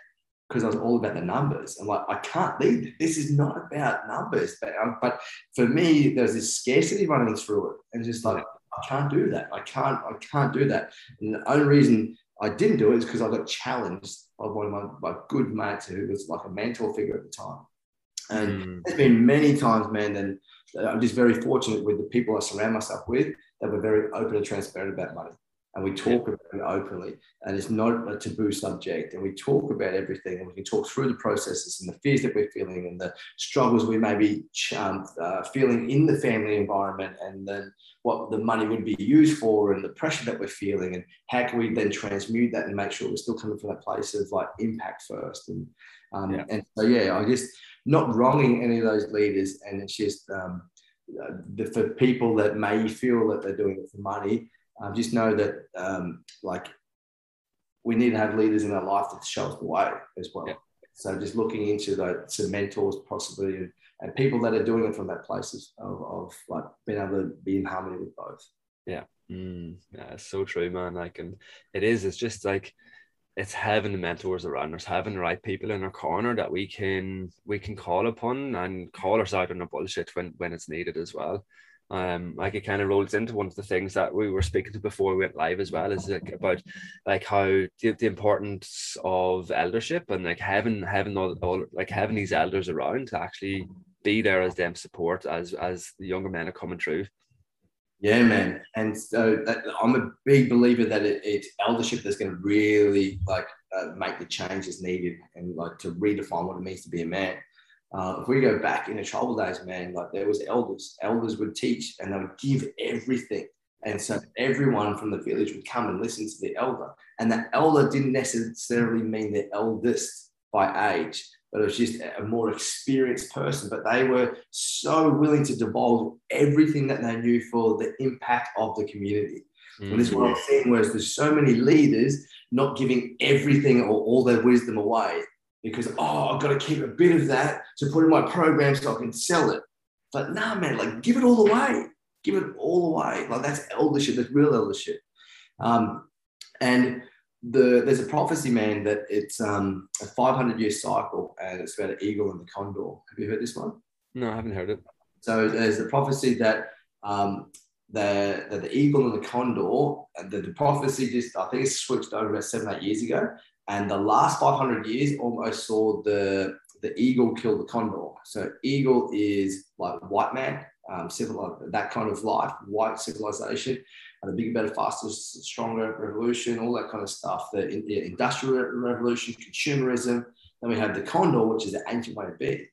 because I was all about the numbers. I'm like, I can't lead. This is not about numbers. But, um, but for me, there's this scarcity running through it. And just like, I can't do that. I can't, I can't do that. And the only reason I didn't do it is because I got challenged by one of my, my good mates who was like a mentor figure at the time. And mm. there's been many times, man, and I'm just very fortunate with the people I surround myself with that were very open and transparent about money. And we talk yeah. about it openly, and it's not a taboo subject. And we talk about everything, and we can talk through the processes and the fears that we're feeling, and the struggles we may be um, uh, feeling in the family environment, and then what the money would be used for, and the pressure that we're feeling, and how can we then transmute that and make sure we're still coming from that place of like impact first. And um, yeah. and so yeah, I just not wronging any of those leaders, and it's just um, the, for people that may feel that they're doing it for money, um, just know that um, like we need to have leaders in our life that show us the way as well. Yeah. So just looking into the, some mentors possibly and, and, people that are doing it from that place of, of like being able to be in harmony with both. Yeah. Mm, yeah, it's so true, man. Like, and it is, it's just like, it's having the mentors around us, having the right people in our corner that we can we can call upon and call us out on the bullshit when when it's needed as well. Um, like it kind of rolls into one of the things that we were speaking to before we went live as well is like about like how the, the importance of eldership and like having having all, all like having these elders around to actually be there as them support as as the younger men are coming through. Yeah, man. And so that, I'm a big believer that it, it's eldership that's going to really like uh, make the changes needed and like to redefine what it means to be a man. Uh, if we go back in the tribal days, man, like there was elders. Elders would teach and they would give everything. And so everyone from the village would come and listen to the elder. And the elder didn't necessarily mean the eldest by age but it was just a more experienced person. But they were so willing to divulge everything that they knew for the impact of the community. Mm-hmm. And this is what I'm mm. seeing, whereas there's so many leaders not giving everything or all their wisdom away because, oh, I've got to keep a bit of that to put in my program so I can sell it. But nah, man, like give it all away. Give it all away. Like that's eldership, that's real eldership. Um, and the there's a prophecy, man, that it's um, a 500 year cycle and it's about an eagle and the condor. Have you heard this one? No, I haven't heard it. So there's a prophecy that um, the, the, the eagle and the condor, and the, the prophecy just, I think it's switched over about seven, eight years ago. And the last 500 years almost saw the, the eagle kill the condor. So eagle is like white man, um, civil, that kind of life, white civilization and the bigger, better, faster, stronger revolution, all that kind of stuff. The, the industrial revolution, consumerism. Then we have the condor, which is the ancient way of being.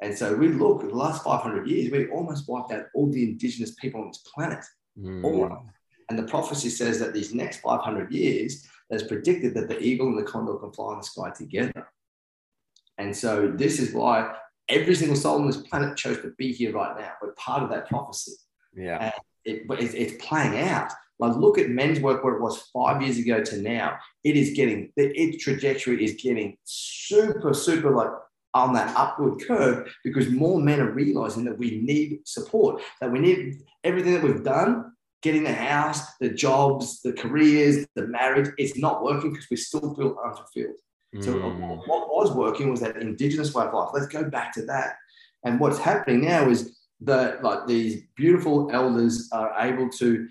And so we look at the last 500 years, we almost wiped out all the indigenous people on this planet. Mm. And the prophecy says that these next 500 years, there's predicted that the eagle and the condor can fly in the sky together. And so this is why every single soul on this planet chose to be here right now. We're part of that prophecy. Yeah. And it, but it's, it's playing out. Like look at men's work where it was five years ago to now. It is getting the its trajectory is getting super, super like on that upward curve because more men are realizing that we need support, that we need everything that we've done, getting the house, the jobs, the careers, the marriage, it's not working because we still feel unfulfilled. So Mm. what was working was that indigenous way of life. Let's go back to that. And what's happening now is that like these beautiful elders are able to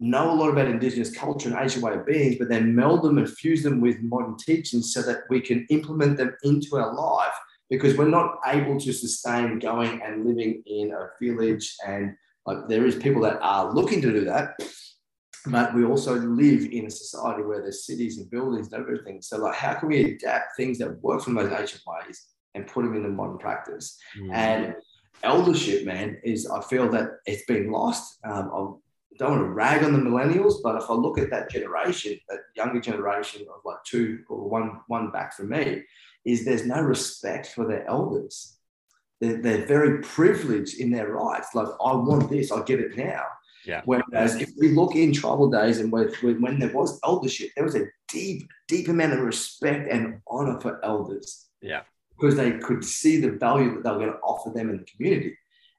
know a lot about indigenous culture and Asian way of being, but then meld them and fuse them with modern teachings so that we can implement them into our life because we're not able to sustain going and living in a village and like there is people that are looking to do that but we also live in a society where there's cities and buildings and everything. So, like, how can we adapt things that work from those ancient ways and put them into modern practice? Mm. And eldership, man, is I feel that it's been lost. Um, I don't want to rag on the millennials, but if I look at that generation, that younger generation of like two or one one back from me, is there's no respect for their elders. They're, they're very privileged in their rights. Like, I want this, I get it now. Yeah. Whereas if we look in tribal days and when, when there was eldership, there was a deep, deep amount of respect and honor for elders. Yeah. Because they could see the value that they were going to offer them in the community.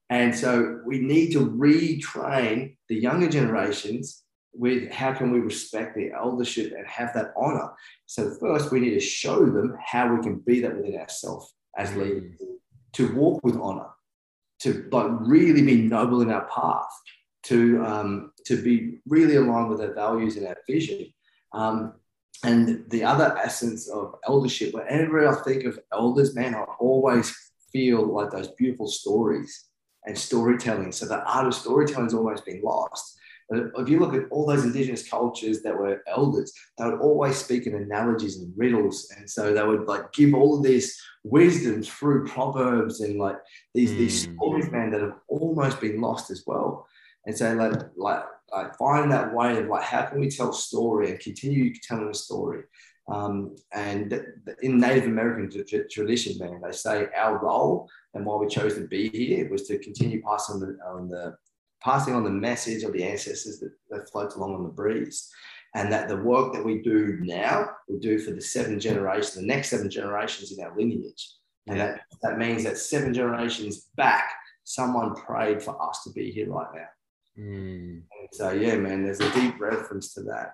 And so we need to retrain the younger generations with how can we respect the eldership and have that honor. So first we need to show them how we can be that within ourselves as leaders, to walk with honor, to like really be noble in our path, to um, to be really aligned with our values and our vision. Um, and the other essence of eldership, whenever I think of elders, man, I always feel like those beautiful stories and storytelling. So the art of storytelling has almost been lost. But if you look at all those indigenous cultures that were elders, they would always speak in analogies and riddles. And so they would like give all of this wisdom through proverbs and like these, these Mm. stories, man, that have almost been lost as well. And so like, like, like find that way of like, how can we tell a story and continue telling a story? Um, and in Native American tra- tra- tradition, man, they say our role and why we chose to be here was to continue passing the, on the passing on the message of the ancestors that, that floats along on the breeze. And that the work that we do now, we do for the seven generations, the next seven generations in our lineage. And that, that means that seven generations back, someone prayed for us to be here right now. Mm. So yeah, man, there's a deep reference to that.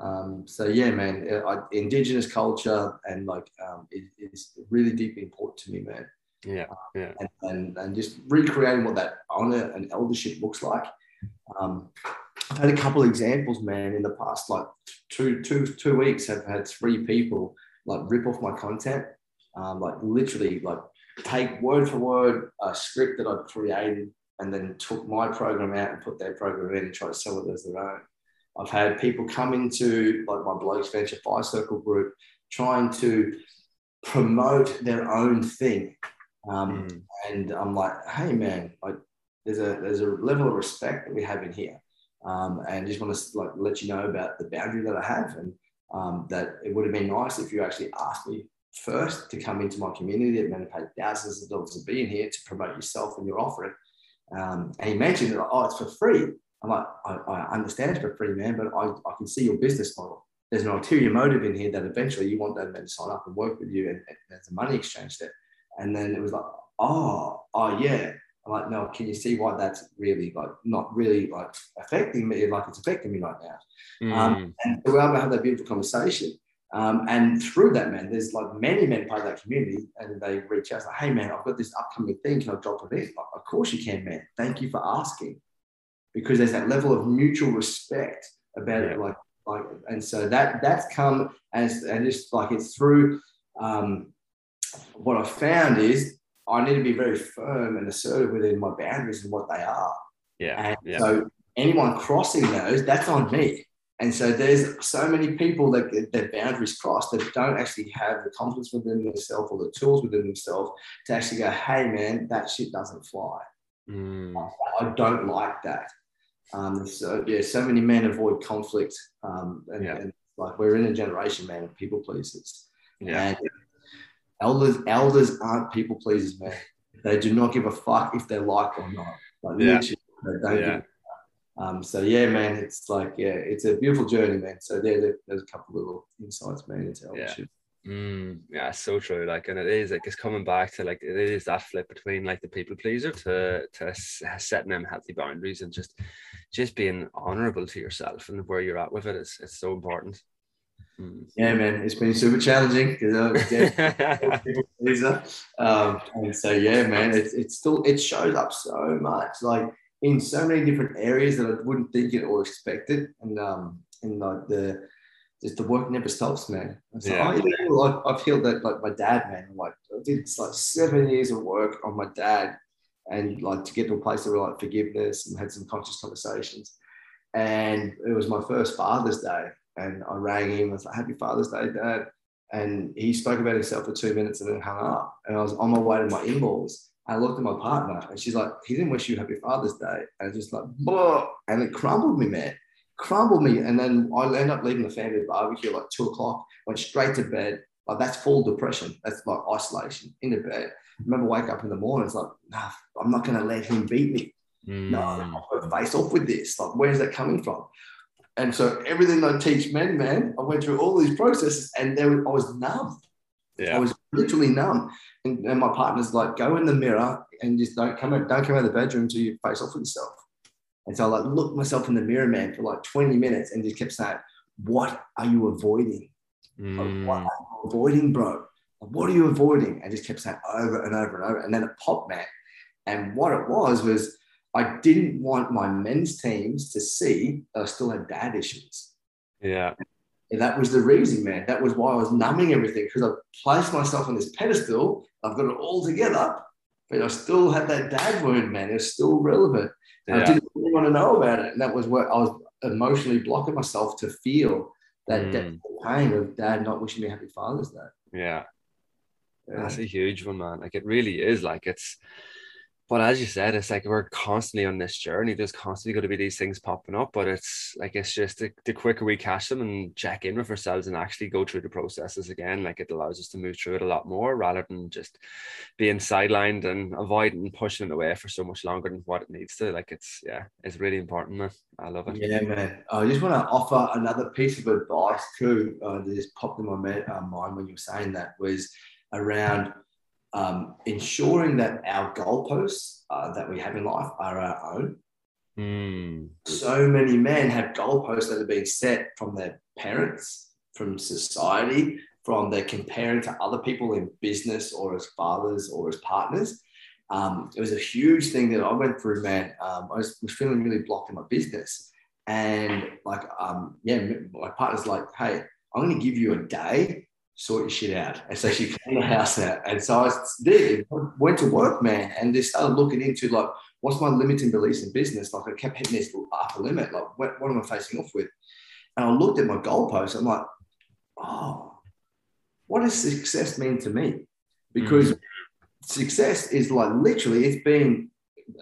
Um, so yeah, man, I, indigenous culture and like um, is, is really deeply important to me, man. Yeah. Yeah. And, and and just recreating what that honor and eldership looks like. Um, I've had a couple of examples, man, in the past like two two two weeks. I've had three people like rip off my content, um, like literally like take word for word a script that I'd created and then took my program out and put their program in and try to sell it as their own. I've had people come into like my Blokes Venture Fire Circle group trying to promote their own thing. Um, Mm. and I'm like, hey man, like there's a there's a level of respect that we have in here. Um, and just want to like let you know about the boundary that I have and um, that it would have been nice if you actually asked me first to come into my community that men paid thousands of dollars to be in here to promote yourself and your offering. Um, and he mentioned that, oh, it's for free. I'm like, I, I understand it's for free, man, but I, I can see your business model. There's an ulterior motive in here that eventually you want that man to sign up and work with you, and, and there's a money exchange there. And then it was like, oh, oh yeah. I'm like, no, can you see why that's really like not really like affecting me like it's affecting me right now? Um, Mm. and we were able to have that beautiful conversation. Um, and through that, man, there's like many men part of that community, and they reach out, like, "Hey, man, I've got this upcoming thing. Can I drop it in?" Like, of course you can, man. Thank you for asking, because there's that level of mutual respect about Yeah. it, like, like, and so that that's come as and just like it's through. Um, what I found is I need to be very firm and assertive within my boundaries and what they are. Yeah. And Yeah. so anyone crossing those, that's on me. And so there's so many people that get their boundaries crossed that don't actually have the confidence within themselves or the tools within themselves to actually go, hey man, that shit doesn't fly. Mm. I don't like that. Um, so yeah, so many men avoid conflict. Um, and, Yeah. and like we're in a generation, man, of people pleasers. Yeah. And elders, elders aren't people pleasers, man. they do not give a fuck if they're liked or not. Like Yeah. literally, they don't Yeah. um, so yeah, man, it's like yeah, it's a beautiful journey, man. So there, there- there's a couple of little insights, man, into Yeah. Mm, yeah, so true. Like, and it is like it's coming back to like it is that flip between like the people pleaser to to setting them healthy boundaries and just just being honorable to yourself and where you're at with it is it's so important. Yeah, man, it's been super challenging because I was [LAUGHS] dead. Um, and so yeah, man, it's it's still it shows up so much, like in so many different areas that I wouldn't think it or expect it, and um, and like the just the work never stops, man. Like, Yeah. oh, you know, like I feel that like my dad, man, like I did like seven years of work on my dad, and like to get to a place of like forgiveness and had some conscious conversations, and it was my first Father's Day, and I rang him. I was like, "Happy Father's Day, Dad." And he spoke about himself for two minutes and then hung up. And I was on my way to my in-laws. I looked at my partner and she's like, he didn't wish you happy Father's Day. And it's just like, "Blah," and it crumbled me, man. Crumbled me. And then I ended up leaving the family barbecue at like two o'clock, went straight to bed. Like that's full depression. That's like isolation into bed. I remember wake up in the morning, it's like, nah, I'm not gonna let him beat me. No, Mm. Got to face off with this. Like, where's that coming from? And so everything I teach men, man, I went through all these processes and there I was numb. I was literally numb. And, and my partner's like, go in the mirror and just don't come out, don't come out of the bedroom until you face off with yourself. And so I like looked myself in the mirror, man, for like 20 minutes and just kept saying, What are you avoiding? Like, what Mm. are you avoiding, bro? Like, what are you avoiding? And just kept saying over and over and over. And then it popped, man. And what it was was I didn't want my men's teams to see that I still had dad issues. Yeah. And that was the reason, man. That was why I was numbing everything because I placed myself on this pedestal. I've got it all together, but I still had that dad wound, man. It's still relevant. And I didn't really want to know about it. And that was what I was emotionally blocking myself to feel that Mm. pain of dad not wishing me happy Father's Day. Yeah. Yeah. That's a huge one, man. Like it really is. Like it's, but as you said, it's like we're constantly on this journey. There's constantly going to be these things popping up, but it's like it's just the, the quicker we catch them and check in with ourselves and actually go through the processes again, like it allows us to move through it a lot more rather than just being sidelined and avoiding and pushing it away for so much longer than what it needs to. Like it's yeah, it's really important, man. I love it. Yeah, man. I just want to offer another piece of advice too. Uh, that just popped in my uh, mind when you were saying that was around um, ensuring that our goalposts uh, that we have in life are our own. Mm, So many men have goalposts that have been set from their parents, from society, from their comparing to other people in business or as fathers or as partners. Um, it was a huge thing that I went through, man. Um, I was, was feeling really blocked in my business. And like, um, yeah, my partner's like, hey, I'm going to give you a day, sort your shit out. And so she cleaned the house out. And so I did, went to work, man, and just started looking into like, what's my limiting beliefs in business? Like I kept hitting this upper limit. Like, what, what am I facing off with? And I looked at my goalposts. I'm like, oh, what does success mean to me? Because mm. success is like literally, it's been,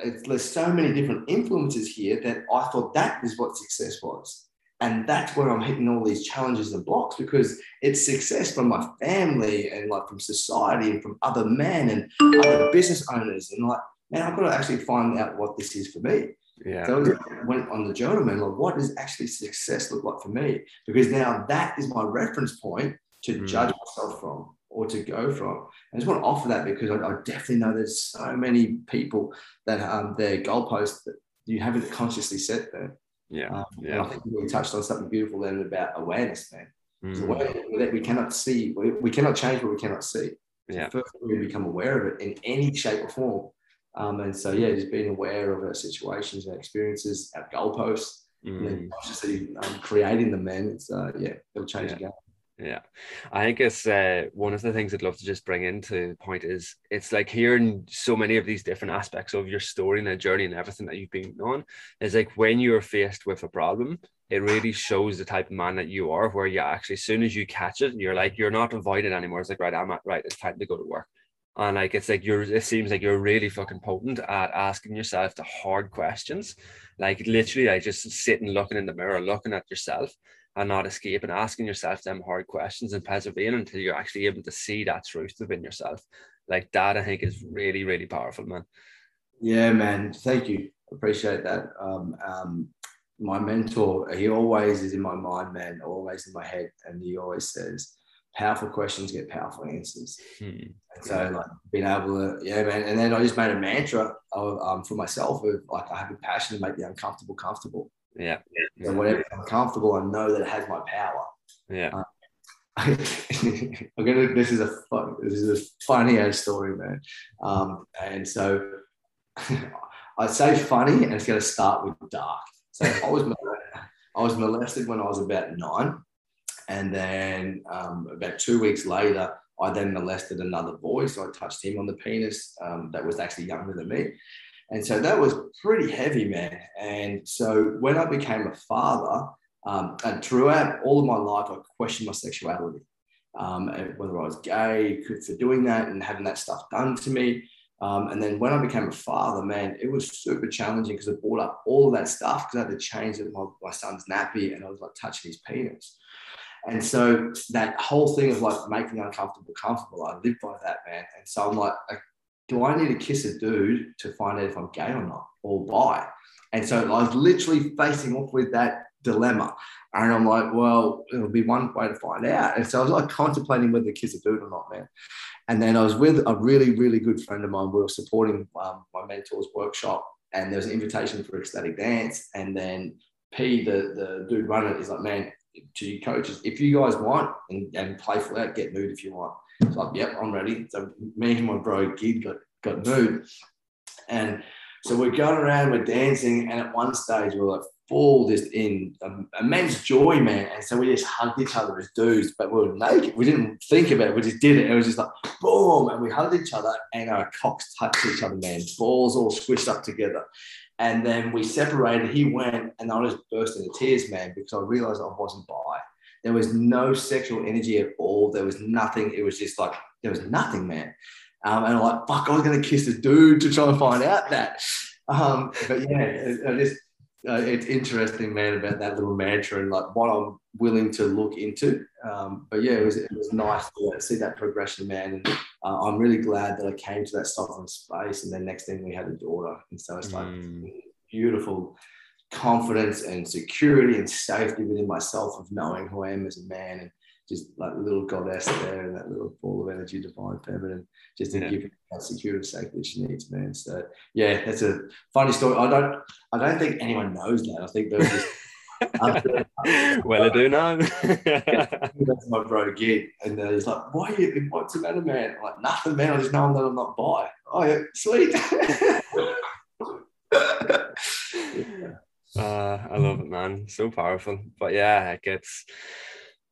it's, there's so many different influences here that I thought that is what success was. And that's where I'm hitting all these challenges and blocks because it's success from my family and like from society and from other men and other business owners. And like, man, I've got to actually find out what this is for me. yeah. So I went on the journal, man, like what does actually success look like for me? Because now that is my reference point to Mm. judge myself from or to go from. I just want to offer that because I, I definitely know there's so many people that um, their goalposts that you haven't consciously set there. Yeah. Um, Yeah. I think we touched on something beautiful then about awareness, man. Mm, awareness that we cannot see, we, we cannot change what we cannot see. Yeah. First, we become aware of it in any shape or form. Um, and so, yeah, just being aware of our situations, our experiences, our goalposts, and mm. then consciously um, creating them, man. It's, uh, yeah, it'll change Yeah. the game. Yeah, I think it's uh, one of the things I'd love to just bring into point is it's like hearing so many of these different aspects of your story and the journey and everything that you've been on is like when you're faced with a problem, it really shows the type of man that you are, where you actually, as soon as you catch it, you're like, you're not avoiding anymore. It's like, right, I'm at, right, it's time to go to work. And like, it's like you're, it seems like you're really fucking potent at asking yourself the hard questions. Like, literally, like just sitting, looking in the mirror, looking at yourself and not escape and asking yourself them hard questions and persevering until you're actually able to see that truth within yourself. like that, I think is really, really powerful, man. Yeah, man. Thank you. Appreciate that. Um, um, my mentor, he always is in my mind, man, always in my head. And he always says, powerful questions get powerful answers. Hmm. so, like, being able to, yeah, man. And then I just made a mantra of, um, for myself of like, I have a passion to make the uncomfortable comfortable. Yeah. So, whatever I'm comfortable, I know that it has my power. Yeah. Um, [LAUGHS] I'm gonna. This is a fun. This is a funny ass story, man. Um, and so [LAUGHS] I say funny, and it's gonna start with dark. So I was I was molested when I was about nine, and then um, about two weeks later, I then molested another boy. So I touched him on the penis um, that was actually younger than me. And so that was pretty heavy, man. And so when I became a father, um, and throughout all of my life, I questioned my sexuality, um, whether I was gay for doing that and having that stuff done to me. Um, and then when I became a father, man, it was super challenging because it brought up all of that stuff because I had to change my, my son's nappy and I was like touching his penis. And so that whole thing of like making uncomfortable comfortable, I live by that, man. And so I'm like, do I need to kiss a dude to find out if I'm gay or not or bi? And so I was literally facing off with that dilemma. And I'm like, well, it'll be one way to find out. And so I was like contemplating whether to kiss a dude or not, man. And then I was with a really, really good friend of mine. We were supporting um, my mentor's workshop, and there was an invitation for ecstatic dance. And then P, the, the dude running is like, man, to you coaches, if you guys want and, and play for that, get nude if you want. So like, yep, I'm ready. So me and my bro Gid got, got nude. And so we're going around, we're dancing, and at one stage we're like full just in um, immense joy, man. And so we just hugged each other as dudes, but we were naked. We didn't think about it. We just did it. It was just like boom, and we hugged each other, and our cocks touched each other, man. Balls all squished up together. And then we separated. He went, and I just burst into tears, man, because I realized I wasn't bi. There was no sexual energy at all. There was nothing. It was just like there was nothing, man. Um, and I'm like, fuck, I was gonna kiss a dude to try and find out that. Um, but yeah, I just uh, it's interesting, man, about that little mantra and like what I'm willing to look into. Um, but yeah, it was it was nice to see that progression, man. And uh, I'm really glad that I came to that sovereign space. And then next thing we had a daughter, and so it's like mm. beautiful confidence and security and safety within myself of knowing who I am as a man and just like little goddess there and that little ball of energy, divine feminine, just to yeah. give her that security and safety that she needs, man. So yeah, that's a funny story. I don't, I don't think anyone knows that. I think they're just. [LAUGHS] well, I do know. [LAUGHS] that's my bro Gid, and uh, he's like, "Why? You, what's the matter, man?" I'm like, "Nothing, man. I just know that I'm not bi." Oh yeah, sweet. [LAUGHS] Uh, I love it, man. So powerful. But yeah, it gets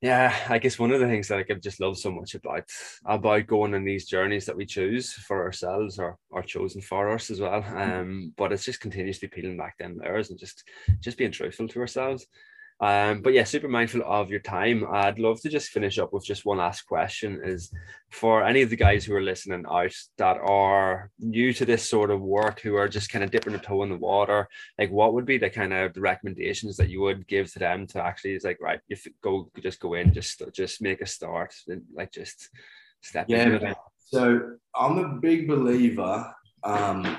yeah, I guess one of the things that I just love so much about about going on these journeys that we choose for ourselves or are chosen for us as well. Mm. Um, but it's just continuously peeling back them layers and just just being truthful to ourselves. Um, but yeah, super mindful of your time. I'd love to just finish up with just one last question is for any of the guys who are listening out that are new to this sort of work, who are just kind of dipping a toe in the water, like what would be the kind of the recommendations that you would give to them to actually is like, right, you go, just go in, just, just make a start like just step yeah, it. So I'm a big believer um,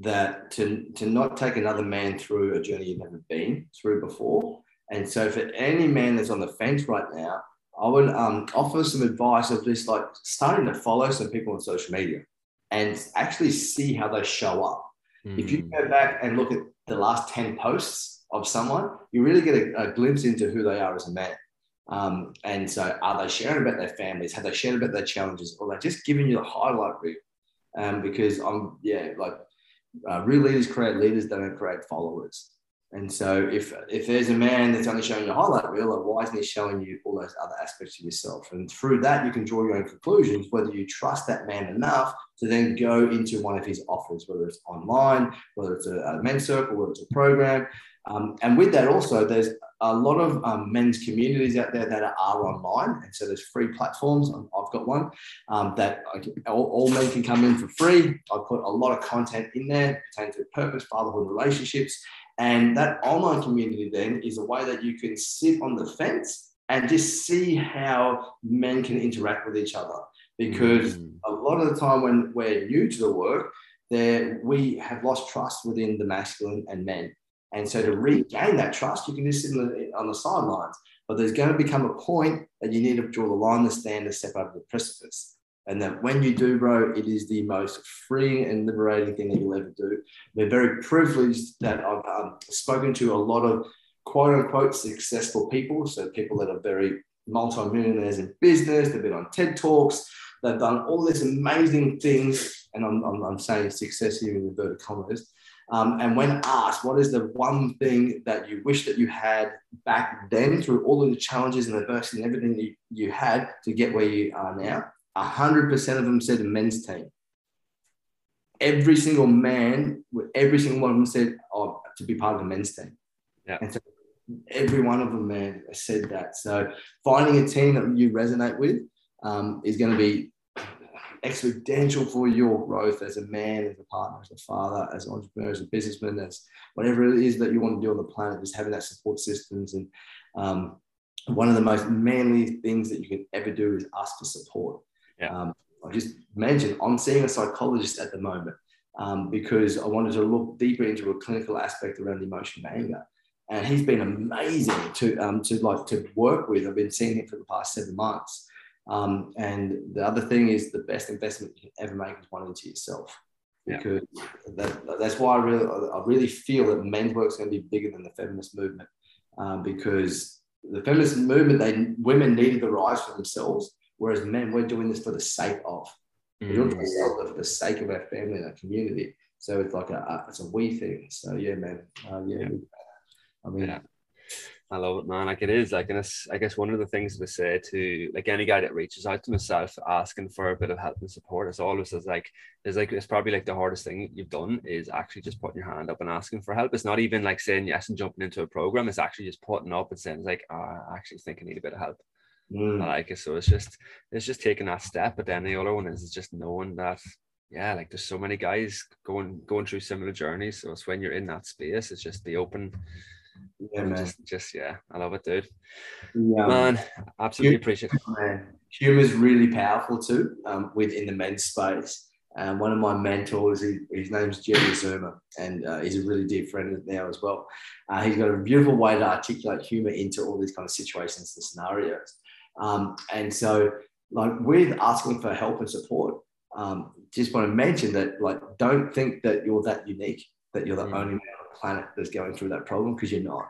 that to, to not take another man through a journey you've never been through before and so, for any man that's on the fence right now, I would um, offer some advice of just like starting to follow some people on social media and actually see how they show up. Mm-hmm. If you hmm. go back and look at the last 10 posts of someone, you really get a, a glimpse into who they are as a man. Um, and so, are they sharing about their families? Have they shared about their challenges? Or are they just giving you the highlight reel? Um, because I'm, yeah, like uh, real leaders create leaders, they don't create followers. And so if if there's a man that's only showing you a highlight reel, like why isn't he showing you all those other aspects of yourself? And through that, you can draw your own conclusions, whether you trust that man enough to then go into one of his offers, whether it's online, whether it's a, a men's circle, whether it's a program. Um, and with that also, there's a lot of um, men's communities out there that are, online. And so there's free platforms. I've got one um, that can, all, all, men can come in for free. I put a lot of content in there pertaining to purpose, fatherhood, relationships. And that online community then is a way that you can sit on the fence and just see how men can interact with each other. because mm. a lot of the time when we're new to the work, there we have lost trust within the masculine and men. And so to regain that trust, you can just sit on the sidelines. But there's going to become a point that you need to draw the line in the stand to step over the precipice. And that when you do, bro, it is the most freeing and liberating thing that you'll ever do. We're very privileged that I've um, spoken to a lot of quote unquote successful people. So people that are very multi-millionaires in business, they've been on TED Talks, they've done all these amazing things. And I'm, I'm, I'm saying success here in inverted commas. Um, and when asked, what is the one thing that you wish that you had back then through all of the challenges and adversity and everything you, you had to get where you are now? 100% of them said the men's team. Every single man, every single one of them said oh, to be part of the men's team. Yeah. And so every one of them, man, said that. So finding a team that you resonate with um, is going to be exponential for your growth as a man, as a partner, as a father, as an entrepreneur, as a businessman, as whatever it is that you want to do on the planet, just having that support systems. And um, one of the most manly things that you can ever do is ask for support. Yeah. Um, I just mentioned I'm seeing a psychologist at the moment um, because I wanted to look deeper into a clinical aspect around emotional anger. And he's been amazing to um, to like to work with. I've been seeing him for the past seven months. Um, and the other thing is the best investment you can ever make is one into yourself. Because yeah. that, that's why I really, I really feel that men's work is going to be bigger than the feminist movement. Um, because the feminist movement, they women needed the rise for themselves, whereas men, we're doing this for the sake of. Mm. We're doing it for the sake of our family and our community. So it's like a, it's a we thing. So yeah, man. Uh, yeah, yeah. I mean, yeah. I love it, man. Like it is like, and it's, I guess one of the things to say to like any guy that reaches out to myself asking for a bit of help and support, is always is like, it's like, it's probably like the hardest thing you've done is actually just putting your hand up and asking for help. It's not even like saying yes and jumping into a program. It's actually just putting up and saying like, oh, I actually think I need a bit of help. Mm. I like it. So it's just, it's just taking that step. But then the other one is just knowing that yeah, like there's so many guys going going through similar journeys. So it's when you're in that space, it's just the open yeah, man. Just, just yeah, I love it, dude. Yeah, man, absolutely humor, appreciate it. Man, humor is really powerful too um, within the men's space. Um, one of my mentors, he, his name's Jerry Zuma, and uh, he's a really dear friend now as well. Uh, he's got a beautiful way to articulate humor into all these kind of situations and scenarios. Um, and so, like with asking for help and support, um, just want to mention that, like, don't think that you're that unique, that you're the mm. only man on the planet that's going through that problem because you're not.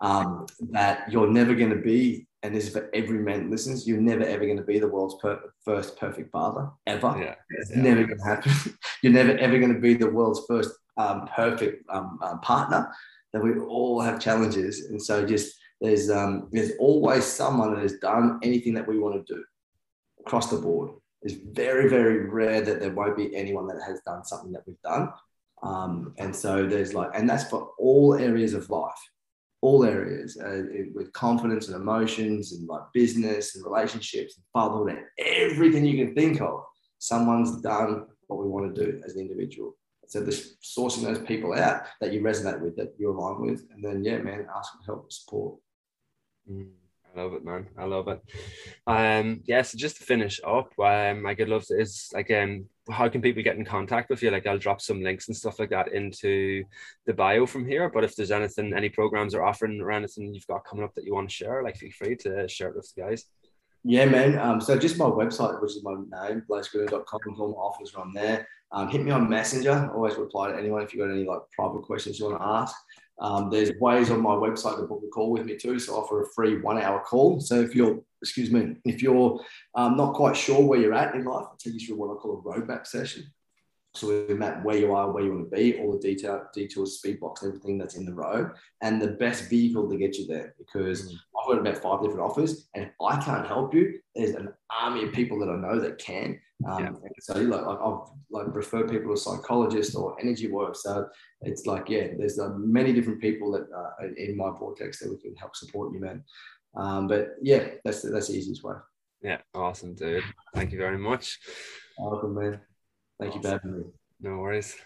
Um, that you're never going to be, and this is for every man listens, you're never ever going to be the world's per- first perfect father ever. Yeah. It's yeah. never going to happen. [LAUGHS] you're never ever going to be the world's first um, perfect um, uh, partner. That we all have challenges, and so just there's um, there's always someone that has done anything that we want to do across the board. It's very very rare that there won't be anyone that has done something that we've done um, and so there's like, and that's for all areas of life, all areas uh, it, with confidence and emotions and like business and relationships and fatherhood and everything you can think of. Someone's done what we want to do as an individual. So this sourcing those people out that you resonate with, that you align with, and then yeah, man, ask for help and support. Mm. I love it, man. I love it. Um, yeah, so just to finish up, um, I could love to is like um how can people get in contact with you? Like I'll drop some links and stuff like that into the bio from here. But if there's anything, any programs or offering or anything you've got coming up that you want to share, like feel free to share it with the guys. Yeah, man. Um, so just my website, which is my name, blasegrinner.com, all my offers are on there. Um, hit me on Messenger. Always reply to anyone if you've got any like private questions you want to ask. Um, there's ways on my website to book a call with me too. So I offer a free one hour call. So if you're, excuse me, if you're um, not quite sure where you're at in life, I'll take you through what I call a roadmap session. So we map where you are, where you want to be, all the detail, details, speed box, everything that's in the road, and the best vehicle to get you there. Because mm. I've got about five different offers, and if I can't help you, there's an army of people that I know that can. Um, yeah. So like I've like refer people to psychologists or energy work. So it's like yeah, there's uh, many different people that uh, in my vortex that we can help support you, man. Um, but yeah, that's that's the easiest way. Yeah, awesome, dude. Thank you very much. Welcome, man. Thank awesome. you for. No worries.